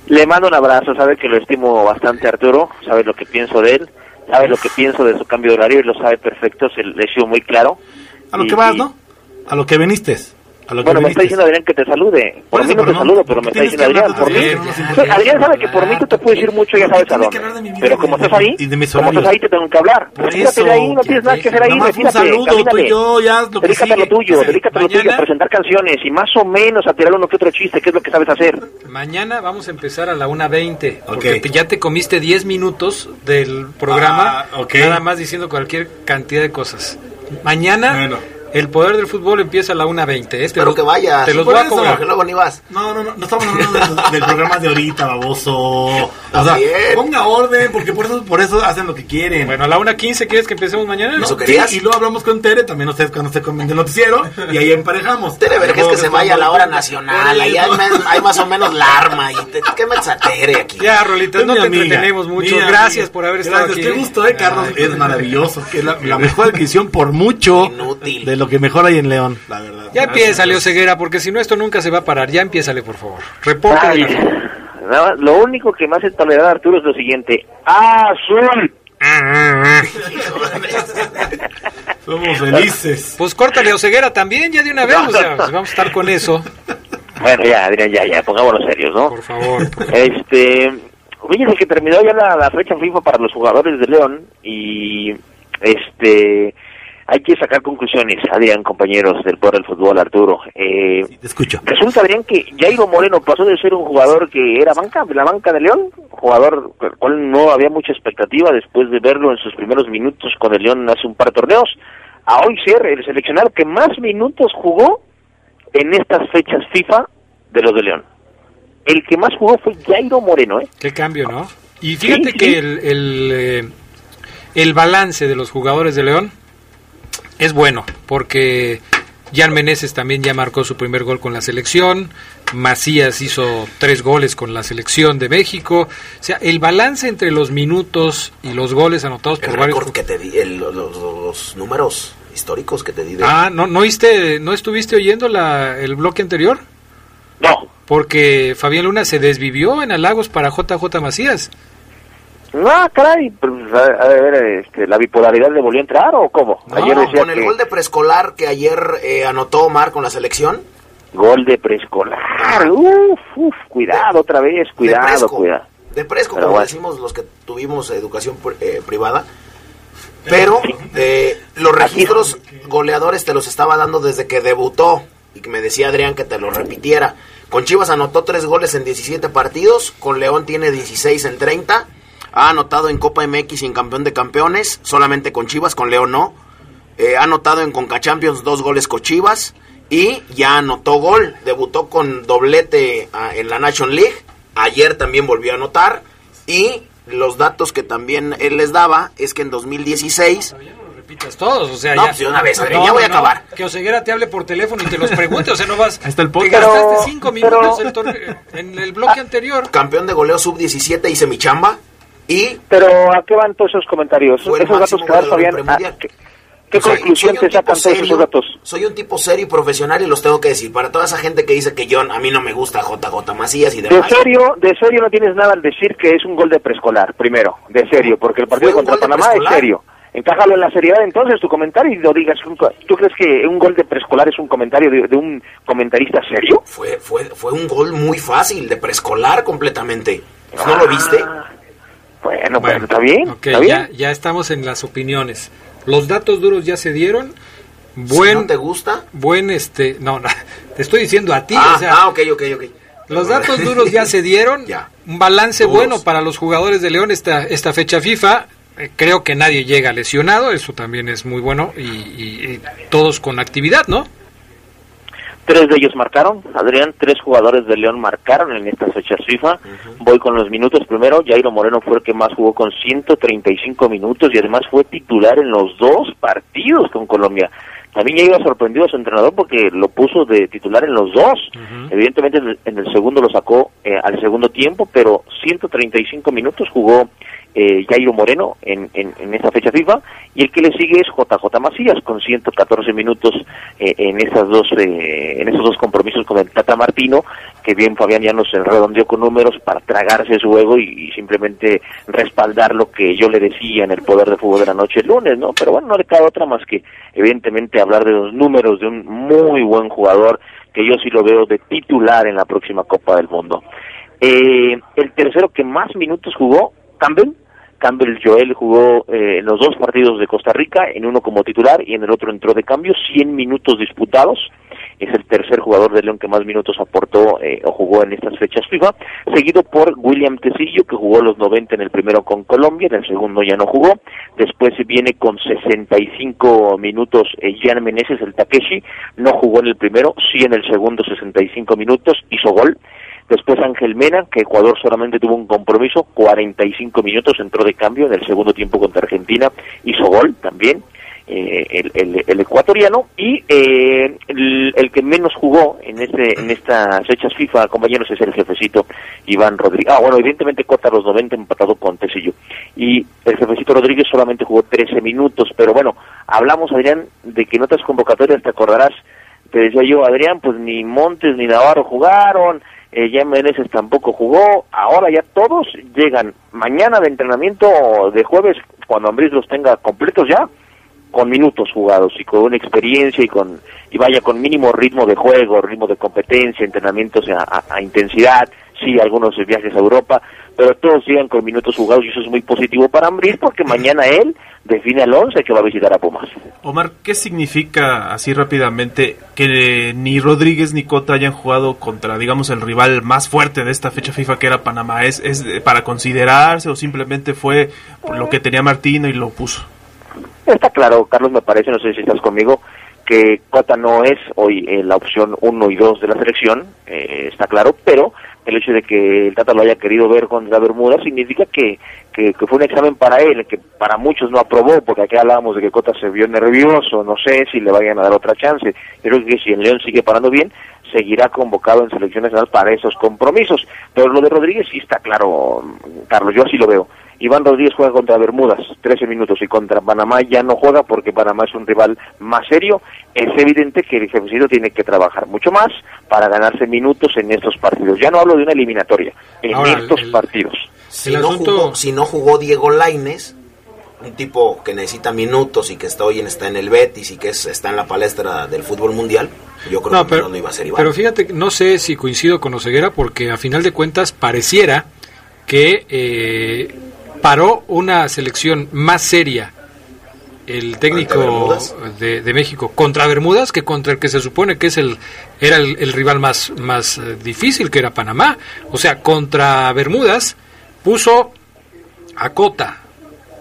Le mando un abrazo, sabe que lo estimo bastante Arturo, sabe lo que pienso de él, sabe lo que pienso de su cambio de horario y lo sabe perfecto, se le he sido muy claro.
A lo
Y-
que vas,
y-
¿no? A lo que viniste.
Bueno, me está diciendo Adrián que te salude. Por,
Por
mí no te
no,
saludo, pero me está diciendo Adrián. Por mí. Adrián sabe que por mí tú te puedes decir mucho, ya sabes a dónde. Pero como estás ahí, como estás ahí, te tengo que hablar. Retírate de ahí, no tienes nada que hacer ahí, retírate, camínale. Dedícate a lo tuyo, dedícate a lo tuyo, a presentar canciones y más o menos a tirar uno que otro chiste, que es lo que sabes hacer.
Mañana vamos a empezar a la 1.20.
Ok.
Porque ya te comiste 10 minutos del programa.
Ah.
Nada más diciendo cualquier cantidad de cosas. Mañana
Bueno.
El poder del fútbol empieza a la 1.20. ¿eh? Te
Espero que vayas.
Te los voy a cobrar.
Que luego ni vas.
No, no, no, no estamos hablando del, del programa de ahorita, baboso. O sea, ponga orden, porque por eso, por eso hacen lo que quieren.
Bueno, a la 1.15, ¿quieres que empecemos mañana?
No,
¿Eso
sí, y luego hablamos con Tere, también ustedes cuando se comen del noticiero, y ahí emparejamos.
Tere Vergés que se vaya a la hora nacional. Ahí hay, más- hay más o menos la arma. Y te, ¿Qué me Tere aquí?
Ya, Rolitas,
Es
no te
amiga,
entretenemos mucho. Gracias
amiga.
por haber estado
Gracias,
aquí.
Qué gusto, eh, Carlos.
Ay,
es maravilloso. Que es la, la mejor adquisición por mucho De lo que mejor hay en León, la verdad.
Ya empieza, Leo Ceguera, porque si no, esto nunca se va a parar. Ya empiézale, por favor. Reporte
Ay,
la-
lo único que me hace tolerar Arturo es lo siguiente. ¡Azul!
Somos felices.
Pues córtale, Oseguera también, ya de una vez. O sea, vamos a estar con eso.
Bueno, ya, Adrián, ya, ya, pongámonos serios, ¿no?
Por favor. por favor.
Este, fíjense que terminó ya la, la fecha FIFA para los jugadores de León y este hay que sacar conclusiones, Adrián, compañeros del Poder del Fútbol, Arturo. Eh,
Te escucho.
resulta, Adrián, que Jairo Moreno pasó de ser un jugador que era banca, de la banca de León, jugador con el cual no había mucha expectativa después de verlo en sus primeros minutos con el León hace un par de torneos, a hoy ser el seleccionado que más minutos jugó en estas fechas FIFA de los de León. El que más jugó fue Jairo Moreno, ¿eh?
Qué cambio, ¿no? Y fíjate
Sí, sí.
que el, el, eh, el balance de los jugadores de León es bueno, porque Jan Meneses también ya marcó su primer gol con la selección, Macías hizo tres goles con la selección de México, o sea, el balance entre los minutos y los goles anotados
El
por varios...
que te di, el- los números históricos que te di. de-
Ah, ¿no, no, oíste, ¿no estuviste oyendo la, el bloque anterior?
No.
Porque Fabián Luna se desvivió en halagos para JJ Macías.
Ah, caray, pues, a, a ver, este, ¿la bipolaridad le volvió a entrar o cómo?
No,
Ayer decía
con el
que
gol de preescolar que ayer eh, anotó Omar con la selección.
gol de preescolar. Uf, uf, cuidado otra vez,
de
cuidado,
Presco,
cuidado.
De Presco,
Pero
como
bueno.
decimos los que tuvimos educación eh, privada. Pero eh, los registros goleadores te los estaba dando desde que debutó y que me decía Adrián que te lo repitiera. Con Chivas anotó tres goles en 17 partidos, con León tiene 16 en 30. Ha anotado en Copa MX y en Campeón de Campeones, solamente con Chivas, con León no. Eh, ha anotado en Conca Champions dos goles con Chivas y ya anotó gol. Debutó con doblete ah, en la Nation League. Ayer también volvió a anotar. Y los datos que también él les daba es que en 2016
repitas todos, o sea,
No,
ya.
pues de una vez, ya voy a acabar.
Que Oseguera te hable por teléfono y te los pregunte, o sea, no vas.
Está el
Te
podcast.
gastaste
Pero-
cinco
pero-
minutos el torneo- en el bloque anterior.
campeón de goleo sub-17 hice mi chamba. Y
Pero ¿a qué van todos esos comentarios? Esos datos que Fabián, ¿a
premundial.
¿qué, conclusión te sacan todos esos datos?
Soy un tipo serio y profesional y los tengo que decir. Para toda esa gente que dice que yo, a mí no me gusta JJ Macías y
De
demás.
serio, de serio no tienes nada al decir que es un gol de preescolar, primero, de serio, porque el partido contra
de
Panamá es serio. Encájalo en la seriedad entonces tu comentario y lo digas. ¿Tú crees que un gol de preescolar es un comentario de, de un comentarista serio?
Fue, fue, fue un gol muy fácil, de preescolar completamente. ¿No lo viste?
Bueno, pues está bien, está bien.
ya, ya estamos en las opiniones. Los datos duros ya se dieron.
Si
Buen,
no te gusta.
buen, este, no, no, te estoy diciendo a ti,
ah,
o sea,
ah, ok, ok, ok.
Los datos duros ya se dieron.
Ya.
Un balance bueno para los jugadores de León esta, esta fecha FIFA. eh, creo que nadie llega lesionado, eso también es muy bueno, y, y- y todos con actividad, ¿no?
Tres de ellos marcaron, Adrián, tres jugadores de León marcaron en estas fechas FIFA. Voy con los minutos primero, Jairo Moreno fue el que más jugó con 135 minutos y además fue titular en los dos partidos con Colombia. También ya iba sorprendido a su entrenador porque lo puso de titular en los dos. Evidentemente en el, en el segundo lo sacó eh, al segundo tiempo, pero 135 minutos jugó eh, Jairo Moreno en, en, esta fecha FIFA y el que le sigue es JJ Macías con 114 minutos eh, en esas dos eh, en esos dos compromisos con el Tata Martino que bien Fabián ya nos redondeó con números para tragarse su ego y, y simplemente respaldar lo que yo le decía en el poder de fútbol de la noche el lunes no pero bueno no le cabe otra más que evidentemente hablar de los números de un muy buen jugador que yo sí lo veo de titular en la próxima Copa del Mundo. Eh, el tercero que más minutos jugó Campbell Campbell Joel jugó eh, en los dos partidos de Costa Rica, en uno como titular y en el otro entró de cambio, 100 minutos disputados. Es el tercer jugador de León que más minutos aportó eh, o jugó en estas fechas FIFA, seguido por William Tecillo, que jugó los 90 en el primero con Colombia, en el segundo ya no jugó. Después viene con 65 minutos eh, Jan Meneses, el Takeshi, no jugó en el primero, sí en el segundo 65 minutos, hizo gol. Después Ángel Mena, que Ecuador solamente tuvo un compromiso, 45 minutos, entró de cambio en el segundo tiempo contra Argentina, hizo gol también, eh, el, el- el ecuatoriano, y eh, el, el que menos jugó en este en estas fechas FIFA, compañeros, es el jefecito Iván Rodríguez. Ah, bueno, evidentemente Cota los 90 empatado con Tecillo. Y el jefecito Rodríguez solamente jugó 13 minutos, pero bueno, hablamos, Adrián, de que en otras convocatorias, te acordarás, te decía yo, Adrián, pues ni Montes ni Navarro jugaron, eh, ya Meneses tampoco jugó, ahora ya todos llegan mañana de entrenamiento de jueves, cuando Ambriz los tenga completos ya, con minutos jugados y con una experiencia y con y vaya con mínimo ritmo de juego, ritmo de competencia, entrenamientos a, intensidad, sí, algunos viajes a Europa, pero todos llegan con minutos jugados y eso es muy positivo para Ambriz porque mañana él define al 11 que va a visitar a Pumas.
Omar, ¿qué significa así rápidamente que ni Rodríguez ni Cota hayan jugado contra, digamos, el rival más fuerte de esta fecha FIFA que era Panamá? ¿Es, es para considerarse o simplemente fue lo que tenía Martino y lo puso?
Está claro, Carlos, me parece, no sé si estás conmigo, que Cota no es hoy eh, la opción 1 y 2 de la selección, eh, está claro, pero el hecho de que el Tata lo haya querido ver contra Bermuda significa que, que, que fue un examen para él, que para muchos no aprobó, porque aquí hablábamos de que Cota se vio nervioso, no sé si le vayan a dar otra chance. Yo creo que si el León sigue parando bien, seguirá convocado en selección nacional para esos compromisos. Pero lo de Rodríguez sí está claro, Carlos, yo así lo veo. Iván Rodríguez juega contra Bermudas, 13 minutos, y contra Panamá ya no juega porque Panamá es un rival más serio. Es evidente que el jefecito tiene que trabajar mucho más para ganarse minutos en estos partidos. Ya no hablo de una eliminatoria, en
Ahora,
estos
el-
partidos.
Si, no jugó, si no jugó Diego Laines, un tipo que necesita minutos y que está hoy en, está en el Betis y que es- está en la palestra del fútbol mundial, yo creo
No,
que
pero,
no iba a ser Iván.
pero fíjate, que no sé si coincido con Oseguera porque a final de cuentas pareciera que eh, paró una selección más seria el técnico de México contra Bermudas que contra el que se supone que es el era el, el rival más más eh, difícil que era Panamá. O sea contra Bermudas puso a Cota.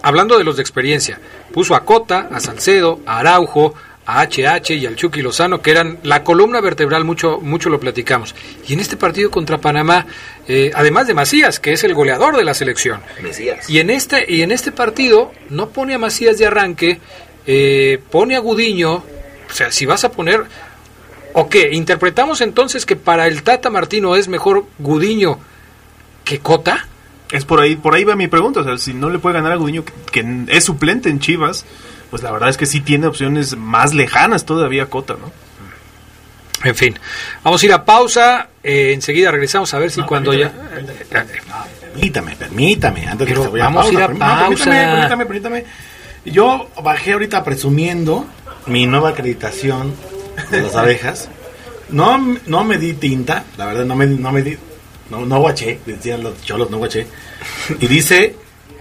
Hablando de los de experiencia puso a Cota a Salcedo a Araujo a HH y al Chucky Lozano, que eran la columna vertebral, mucho, mucho lo platicamos. Y en este partido contra Panamá, eh, además de Macías, que es el goleador de la selección, y en este, y en este partido no pone a Macías de arranque, eh, pone a Gudiño, o sea, si vas a poner, ¿o qué? ¿Interpretamos entonces que para el Tata Martino es mejor Gudiño que Cota?
Es por ahí, por ahí va mi pregunta. O sea, si no le puede ganar a Gudiño, que, que es suplente en Chivas, pues la verdad es que sí tiene opciones más lejanas todavía Cota, ¿no?
En fin, vamos a ir a pausa, eh, enseguida regresamos a ver si cuando ya...
Permítame, permítame, antes
Pero
que se vaya
vamos a ir a pausa.
Permítame, permítame, permítame. Yo bajé ahorita presumiendo mi nueva acreditación de las abejas. No, no me di tinta, la verdad no me, no me di, no, no guaché, decían los cholos, no guaché. Y dice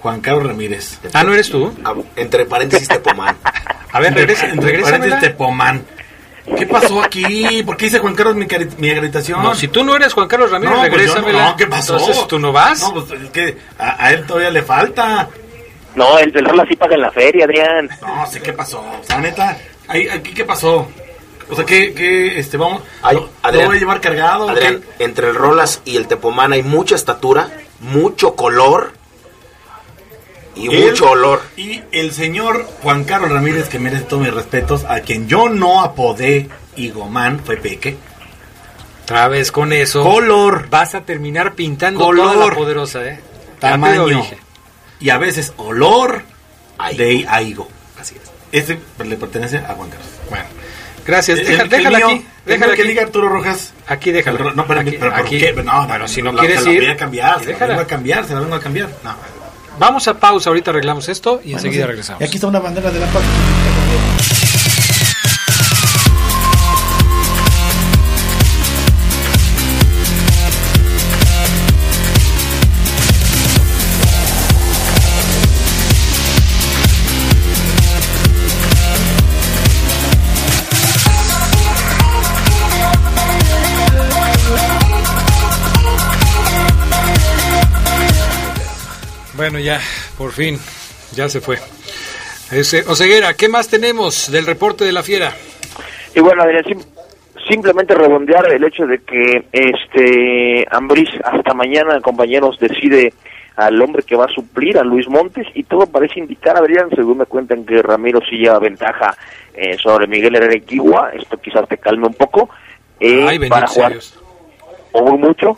Juan Carlos Ramírez.
Ah, ¿no eres tú?
Ah, Entre paréntesis, Tepomán.
A ver, regresa,
paréntesis, Tepomán. ¿Qué pasó aquí? ¿Por qué dice Juan Carlos mi, mi acreditación?
No, si tú no eres Juan Carlos Ramírez,
No, pues no,
regrésamela.
no, ¿qué pasó?
Entonces, ¿tú no vas?
No, pues es que a, a él todavía le falta.
No, el, el Rolas sí paga en la feria, Adrián.
No, sé qué pasó. O sea, neta, ahí, aquí qué pasó. O sea, que, que este, vamos,
Ay,
lo,
Adrián,
lo voy a llevar cargado.
Adrián,
¿qué?
entre el Rolas y el Tepomán hay mucha estatura, mucho color y
Él
mucho olor.
Y el señor Juan Carlos Ramírez, que merece todos mis respetos, a quien yo no apodé Igomán, fue Peque.
Otra vez con eso.
Color,
Vas a terminar pintando
Color.
toda la poderosa, ¿eh?
Tamaño y a veces olor
Ay.
de aigo. Así es. Este le pertenece a Juan Carlos.
Bueno, gracias.
El-
Deja-
el
déjala
mío,
aquí.
el
Déjala
que
aquí.
diga Arturo Rojas.
Aquí déjala.
El no, pero,
Aquí-
pero ¿por
aquí.
qué? No, no,
bueno, si no
la-
quieres
se la
ir,
voy a cambiar, se la vengo a cambiar, se la vengo a cambiar. No.
Vamos a pausa, ahorita arreglamos esto y enseguida regresamos.
Y aquí está una bandera de la paz.
Bueno, ya, por fin, ya se fue. Ese, Oseguera, ¿qué más tenemos del reporte de la fiera?
Y bueno, Adrián, sim- simplemente redondear el hecho de que este Ambriz hasta mañana, compañeros, decide al hombre que va a suplir a Luis Montes y todo parece indicar, Adrián, según me cuentan que Ramiro sí lleva ventaja eh, sobre Miguel Herrera esto quizás te calme un poco, eh,
Ay,
para jugar
Dios.
o muy mucho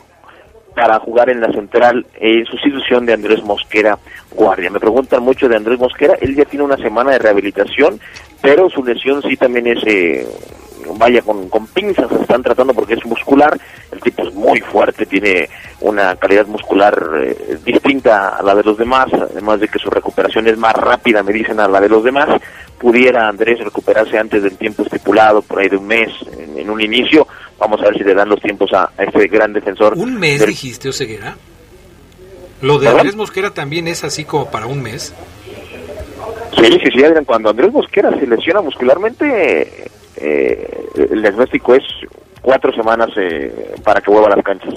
para jugar en la central en sustitución de Andrés Mosquera Guardia. Me preguntan mucho de Andrés Mosquera, él ya tiene una semana de rehabilitación, pero su lesión sí también es, eh, vaya, con, con pinzas se están tratando porque es muscular, el tipo es muy fuerte, tiene una calidad muscular eh, distinta a la de los demás, además de que su recuperación es más rápida, me dicen, a la de los demás, pudiera Andrés recuperarse antes del tiempo estipulado, por ahí de un mes, en, en un inicio, vamos a ver si le dan los tiempos a, a este gran defensor.
¿Un mes
del-
dijiste, Oseguera? ¿Lo de
¿Perdón?
Andrés Mosquera también es así como para un mes?
Sí, sí, sí, Adrián, cuando Andrés Mosquera se lesiona muscularmente, eh, el diagnóstico es cuatro semanas eh, para que vuelva a las canchas.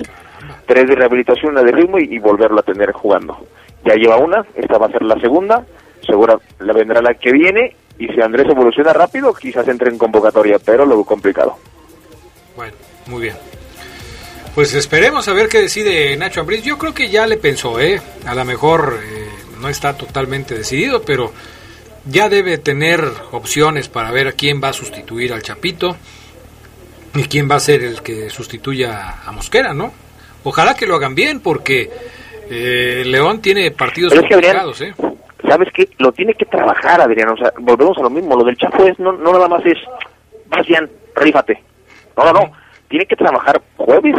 Tres de rehabilitación, una de ritmo y, volverlo a tener jugando. Ya lleva una, esta va a ser la segunda, segura la vendrá la que viene, y si Andrés evoluciona rápido, quizás entre en convocatoria, pero lo complicado.
Bueno, muy bien. Pues esperemos a ver qué decide Nacho Ambriz. Yo creo que ya le pensó, ¿eh? A lo mejor eh, no está totalmente decidido, pero ya debe tener opciones para ver a quién va a sustituir al Chapito y quién va a ser el que sustituya a Mosquera, ¿no? Ojalá que lo hagan bien, porque eh, León tiene partidos
Pero es que, Adrián,
complicados, ¿eh?
¿Sabes qué? Lo tiene que trabajar, Adrián. O sea, volvemos a lo mismo. Lo del Chapo es, no, no nada más es, vas bien, rífate. No, no, no. Tiene que trabajar jueves,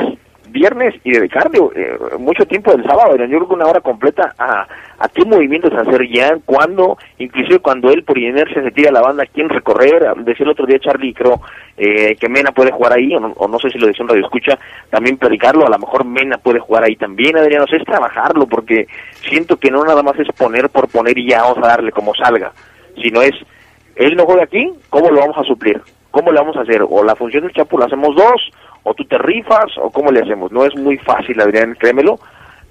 viernes y dedicarle eh, mucho tiempo del sábado. Yo creo que una hora completa a, a qué movimientos hacer ya, cuándo, inclusive cuando él por inercia se tira a la banda, quién recorrer. Decía el otro día Charlie, creo, eh, que Mena puede jugar ahí, o no, o no sé si lo decía en Radio Escucha, también predicarlo, a lo mejor Mena puede jugar ahí también, Adrián. O sea, es trabajarlo, porque siento que no nada más es poner por poner y ya vamos a darle como salga, sino es, él no juega aquí, ¿cómo lo vamos a suplir? ¿Cómo le vamos a hacer? O la función del Chapo la hacemos dos, o tú te rifas, o cómo le hacemos. No es muy fácil, Adrián, créemelo,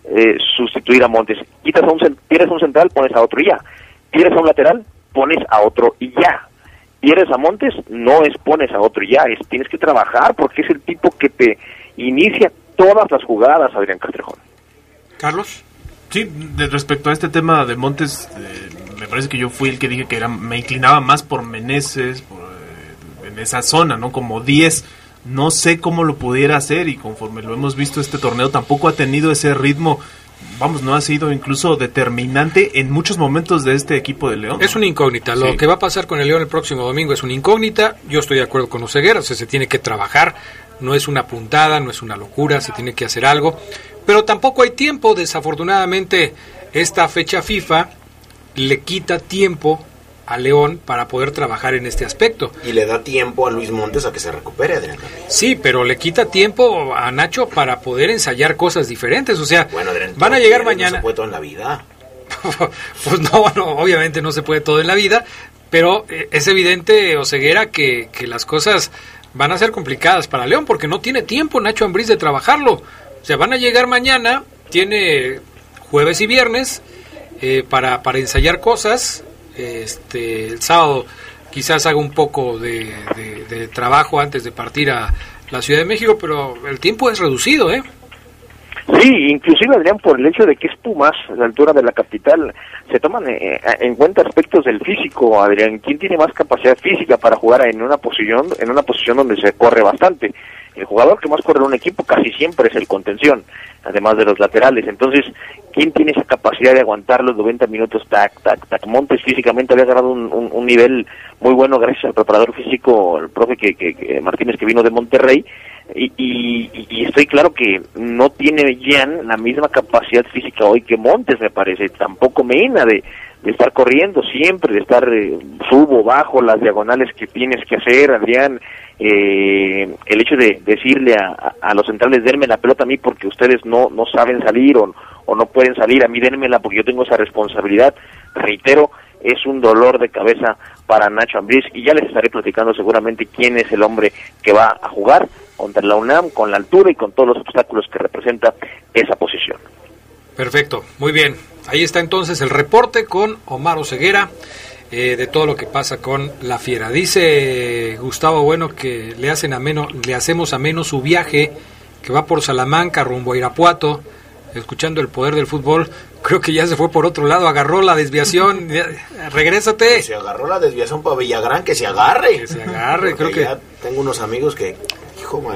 eh, sustituir a Montes. Quitas a un, pierdes a un central, pones a otro y ya. Pierdes a un lateral, pones a otro y ya. Pierdes a Montes, no es pones a otro y ya, es tienes que trabajar porque es el tipo que te inicia todas las jugadas, Adrián Castrejón.
Carlos.
Sí, de respecto a este tema de Montes, eh, me parece que yo fui el que dije que era, me inclinaba más por Meneses, por, eh, en esa zona, ¿no? Como 10. No sé cómo lo pudiera hacer y conforme lo hemos visto este torneo tampoco ha tenido ese ritmo, vamos, no ha sido incluso determinante en muchos momentos de este equipo de León.
Es una incógnita. Lo
Sí.
que va a pasar con el León el próximo domingo es una incógnita. Yo estoy de acuerdo con Oseguera, o sea, se tiene que trabajar. No es una puntada, no es una locura, se tiene que hacer algo. Pero tampoco hay tiempo. Desafortunadamente, esta fecha FIFA le quita tiempo a León para poder trabajar en este aspecto.
Y le da tiempo a Luis Montes a que se recupere, Adrián.
Sí, pero le quita tiempo a Nacho para poder ensayar cosas diferentes. O sea,
Bueno, Adrián,
van a llegar
quiere, No
mañana.
se puede todo en la vida.
pues no, no, obviamente no se puede todo en la vida, pero eh, es evidente, Oseguera, que, que las cosas van a ser complicadas para León porque no tiene tiempo Nacho Ambriz de trabajarlo. O sea, van a llegar mañana, tiene jueves y viernes, eh, para, para ensayar cosas. Este, el sábado quizás haga un poco de, de- trabajo antes de partir a la Ciudad de México, pero el tiempo es reducido, ¿eh?
Sí, inclusive Adrián, por el hecho de que es Pumas, a la altura de la capital, se toman eh, en cuenta aspectos del físico, Adrián. ¿Quién tiene más capacidad física para jugar en una posición, en una posición donde se corre bastante? El jugador que más corre en un equipo casi siempre es el contención, además de los laterales. Entonces, ¿quién tiene esa capacidad de aguantar los 90 minutos? Tac, tac, tac. Montes físicamente había ganado un, un- nivel muy bueno gracias al preparador físico, el profe que, que- que Martínez que vino de Monterrey. Y, y- estoy claro que no tiene Jan la misma capacidad física hoy que Montes, me parece. Tampoco Mena de, de estar corriendo siempre, de estar eh, subo, bajo, las diagonales que tienes que hacer, Adrián. Eh, el hecho de decirle a, a- los centrales, denme la pelota a mí porque ustedes no, no saben salir o, o no pueden salir, a mí denmela porque yo tengo esa responsabilidad. Reitero, es un dolor de cabeza para Nacho Ambriz y ya les estaré platicando seguramente quién es el hombre que va a jugar contra la UNAM con la altura y con todos los obstáculos que representa esa posición.
Perfecto, muy bien. Ahí está entonces el reporte con Omar Oseguera eh, de todo lo que pasa con la fiera. Dice Gustavo Bueno que le hacen ameno, le hacemos ameno su viaje que va por Salamanca rumbo a Irapuato, escuchando el poder del fútbol. Creo que ya se fue por otro lado, agarró la desviación. Regrésate.
Se agarró la desviación para Villagrán, que se agarre.
Que se agarre,
Porque
creo que-
ya tengo unos amigos que.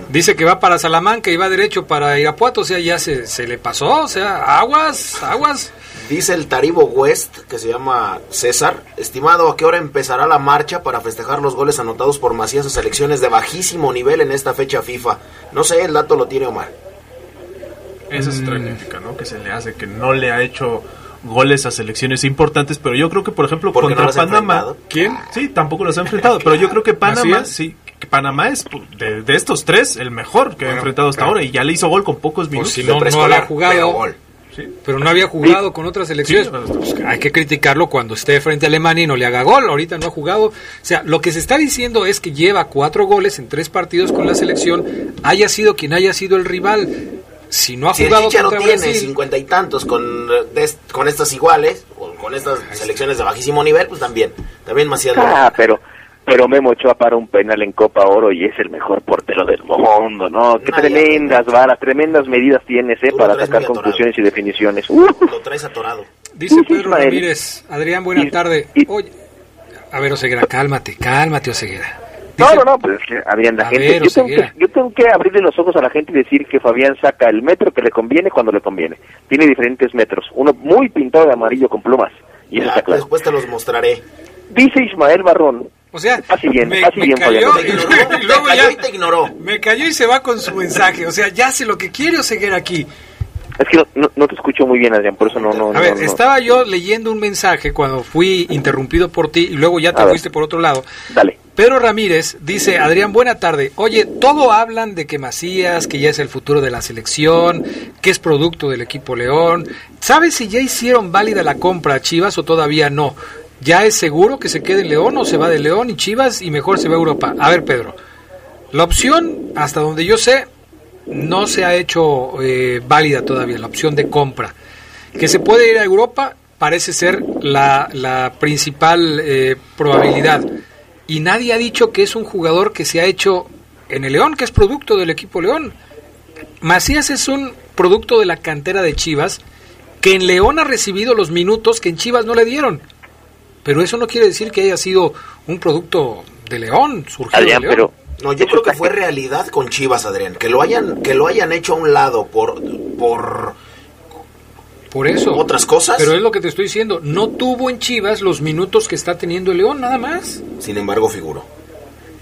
Dice que va para Salamanca y va derecho para Irapuato, o sea, ya se, se le pasó, o sea, aguas, aguas.
Dice el Taribo West, que se llama César, estimado, ¿a qué hora empezará la marcha para festejar los goles anotados por Macías a selecciones de bajísimo nivel en esta fecha FIFA? No sé, el dato lo tiene Omar.
Esa es
Mm.
otra crítica, ¿no? Que se le hace, que no le ha hecho goles a selecciones importantes, pero yo creo que, por ejemplo,
Porque no
contra Panamá...
enfrentado.
¿Quién?
Sí, tampoco los ha enfrentado, pero yo creo que Panamá,
¿Macías?
sí, que Panamá es de, de estos tres el mejor que ha enfrentado hasta
claro.
ahora y ya le hizo gol con pocos
Pues
minutos.
si
De
no, no había jugado,
pero gol.
Sí.
pero no había jugado con otras selecciones.
Sí,
Pues, hay que criticarlo cuando esté frente a Alemania y no le haga gol. Ahorita no ha jugado. O sea, lo que se está diciendo es que lleva cuatro goles en tres partidos con la selección, haya sido quien haya sido el rival. Si no ha
Si el
jugado contra
tiene
Brasil,
cincuenta y tantos con, de est- con estas iguales, o con estas selecciones de bajísimo nivel, pues también. También Macías.
Ah, pero pero Memo Ochoa para un penal en Copa Oro y es el mejor portero del mundo, ¿no? Qué
No, ya,
tremendas varas, tremendas medidas tienes, ¿eh? Para sacar conclusiones y definiciones. Uh,
Lo traes atorado.
dice Pedro
Ismael.
Ramírez. Adrián, buena
Y-
tarde.
y-
Oye, a ver, Oseguera, cálmate, cálmate, Oseguera.
no,
Dice-
no, no, pues es que, Adrián, la
A
gente,
ver,
yo, tengo que, yo tengo que abrirle los ojos a la gente y decir que Fabián saca el metro que le conviene cuando le conviene. Tiene diferentes metros, uno muy pintado de amarillo con plumas, y eso
Ya,
está claro.
Después te los mostraré.
Dice Ismael Barrón,
O sea,
bien,
me, me
bien,
cayó
Fabián.
y,
Te
luego-
ignoró,
y luego
te cayó
ya
y te ignoró.
me cayó y se va con su mensaje. O sea, ya sé lo que quiere Oseguera aquí.
es que no, no, te escucho muy bien, Adrián, por eso no, no,
A ver,
no, no.
estaba yo leyendo un mensaje cuando fui interrumpido por ti y luego ya te
A ver.
fuiste por otro lado.
Dale.
Pedro Ramírez dice, Adrián, buena tarde. Oye, todo hablan de que Macías, que ya es el futuro de la selección, que es producto del equipo León. ¿Sabes si ya hicieron válida la compra a Chivas o todavía no? ¿Ya es seguro que se quede en León o se va de León y Chivas y mejor se va a Europa? A ver, Pedro, la opción, hasta donde yo sé, no se ha hecho eh, válida todavía, la opción de compra. Que se puede ir a Europa parece ser la, la principal eh, probabilidad. Y nadie ha dicho que es un jugador que se ha hecho en el León, que es producto del equipo León. Macías es un producto de la cantera de Chivas, que en León ha recibido los minutos que en Chivas no le dieron. Pero eso no quiere decir que haya sido un producto de León, surgido
Adrián,
de León.
pero
No, yo creo que fue realidad con Chivas, Adrián. Que lo hayan, que lo hayan hecho a un lado por, por
Por eso.
otras cosas.
Pero es lo que te estoy diciendo. No tuvo en Chivas los minutos que está teniendo el León, nada más.
Sin embargo, figuró.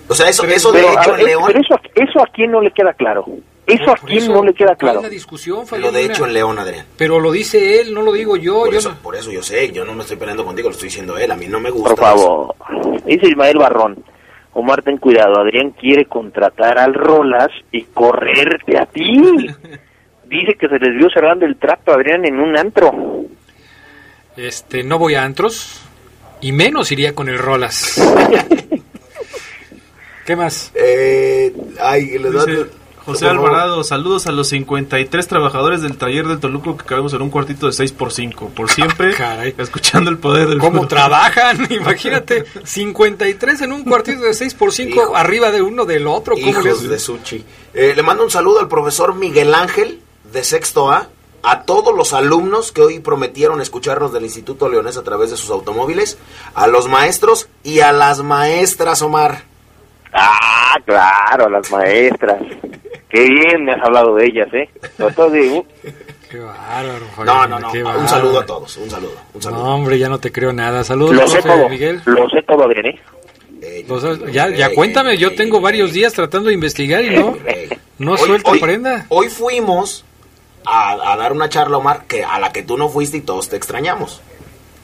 O sea, eso,
Pero-
eso de
Pero,
hecho
ver,
en León,
pero eso, eso a quién no le queda claro. Eso a quién
eso,
no le queda
¿cuál
claro.
es la discusión,
lo de hecho en León, Adrián.
Pero lo dice él, no lo digo yo.
Por
yo
eso,
no-
por eso yo sé, yo no me estoy peleando contigo, lo estoy diciendo él. A mí no me gusta.
Por favor. Dice Ismael Barrón. Omar, ten cuidado. Adrián quiere contratar al Rolas y correrte a ti. Dice que se les vio cerrando el trato a Adrián en un antro.
Este, no voy a antros y menos iría con el Rolas. ¿Qué más?
Eh, ay, les da-
Dice
José Alvarado, saludos a los 53 trabajadores del taller del Toluco que cabemos en un cuartito de 6 por 5 Por siempre,
Caray.
escuchando el poder del
¿Cómo
fútbol.
trabajan? Imagínate, 53 en un cuartito de 6 por 5
Hijo.
arriba de uno del otro. ¿Cómo
Hijos de Suchi. Eh, le mando un saludo al profesor Miguel Ángel de Sexto A, a todos los alumnos que hoy prometieron escucharnos del Instituto Leonés a través de sus automóviles, a los maestros y a las maestras, Omar.
Ah, claro, las maestras. Qué bien me has hablado de ellas, ¿eh? Sobre todo de, uh,
Qué bárbaro,
No,
Fabián,
no, no.
qué
Un
bárbaro.
saludo a todos, un saludo, un saludo.
No, hombre, ya no te creo nada. Saludos,
lo sé
profe
todo,
Miguel.
lo sé todo, Adrián, ¿eh?
Lo sabes- ya, ya cuéntame, yo
ey,
tengo varios días tratando de investigar y no,
Ey.
no suelto
hoy-
prenda.
Hoy fuimos a, a dar una charla, Omar, que a la que tú no fuiste y todos te extrañamos.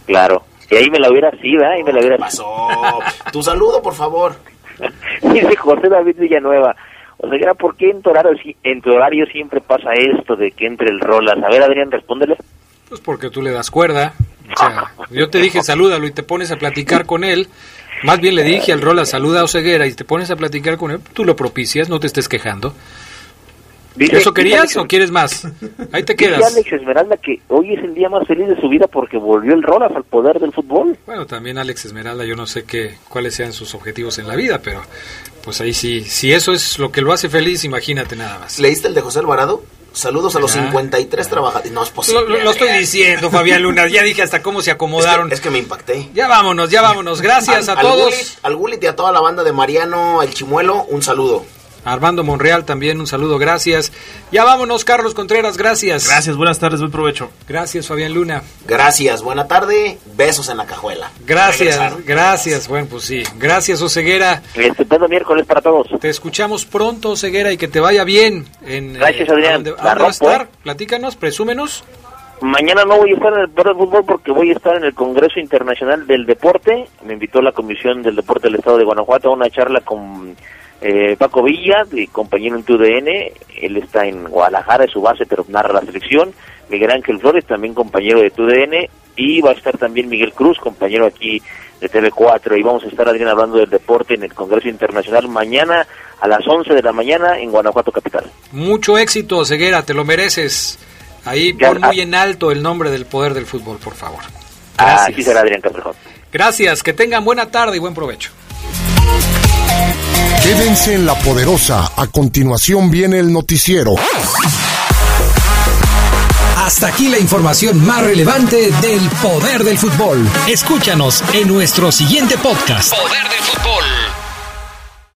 Claro. Y ahí me la hubiera sido, ¿eh? Ahí me la hubiera
Pasó. Tu saludo, por favor.
Dice José David Villanueva. O ¿por qué en tu, horario, siempre pasa esto de que entre el rolas? A ver, Adrián, respóndele.
Pues porque tú le das cuerda. O sea, yo te dije salúdalo y te pones a platicar con él. Más bien le dije al Rola, saluda a Oseguera y te pones a platicar con él. Tú lo propicias, no te estés quejando.
Dice-
¿Eso querías o quieres más? Ahí te
Dice
quedas.
Alex Esmeralda que hoy es el día más feliz de su vida porque volvió el rolas al poder del fútbol.
Bueno, también Alex Esmeralda, yo no sé qué, cuáles sean sus objetivos en la vida, pero pues ahí sí, si eso es lo que lo hace feliz, imagínate nada más.
¿Leíste el de José Alvarado? Saludos a los
Ya,
53 trabajadores. No es posible.
Lo, lo- estoy diciendo, Fabián Luna, ya dije hasta cómo se
Es
acomodaron.
que, es que me impacté.
Ya vámonos, ya vámonos. Gracias a
Al- al
todos.
Gullit- Al Gullit y a toda la banda de Mariano, el Chimuelo, un saludo.
Armando Monreal también un saludo, gracias. Ya vámonos, Carlos Contreras, gracias.
Gracias, buenas tardes, buen provecho.
Gracias, Fabián Luna.
Gracias, buena tarde. Besos en la cajuela.
Gracias,
Regresaron.
gracias. Bueno, pues sí. Gracias, Oseguera.
Estupendo miércoles para todos.
Te escuchamos pronto, Oseguera, y que te vaya bien. En,
Gracias,
¿a
Adrián.
dónde, a
La
dónde vas a
rompo,
estar? Platícanos, presúmenos.
Mañana no voy a estar en el del fútbol porque voy a estar en el Congreso Internacional del Deporte. Me invitó la Comisión del Deporte del Estado de Guanajuato a una charla con eh, Paco Villa, de compañero en TUDN. Él está en Guadalajara, es su base, pero narra la selección. Miguel Ángel Flores, también compañero de TUDN. Y va a estar también Miguel Cruz, compañero aquí de TV4. Y vamos a estar, Adrián, hablando del deporte en el Congreso Internacional mañana a las 11 de la mañana en Guanajuato Capital.
Mucho éxito, Oseguera, te lo mereces. Ahí
Ya,
pon
ah.
muy en alto el nombre del poder del fútbol, por favor.
Así
Gracias.
será, Adrián Castrejón.
Gracias, que tengan buena tarde y buen provecho.
Quédense en la poderosa. A continuación viene el noticiero.
Hasta aquí la información más relevante del poder del fútbol. Escúchanos en nuestro siguiente podcast. Poder del fútbol.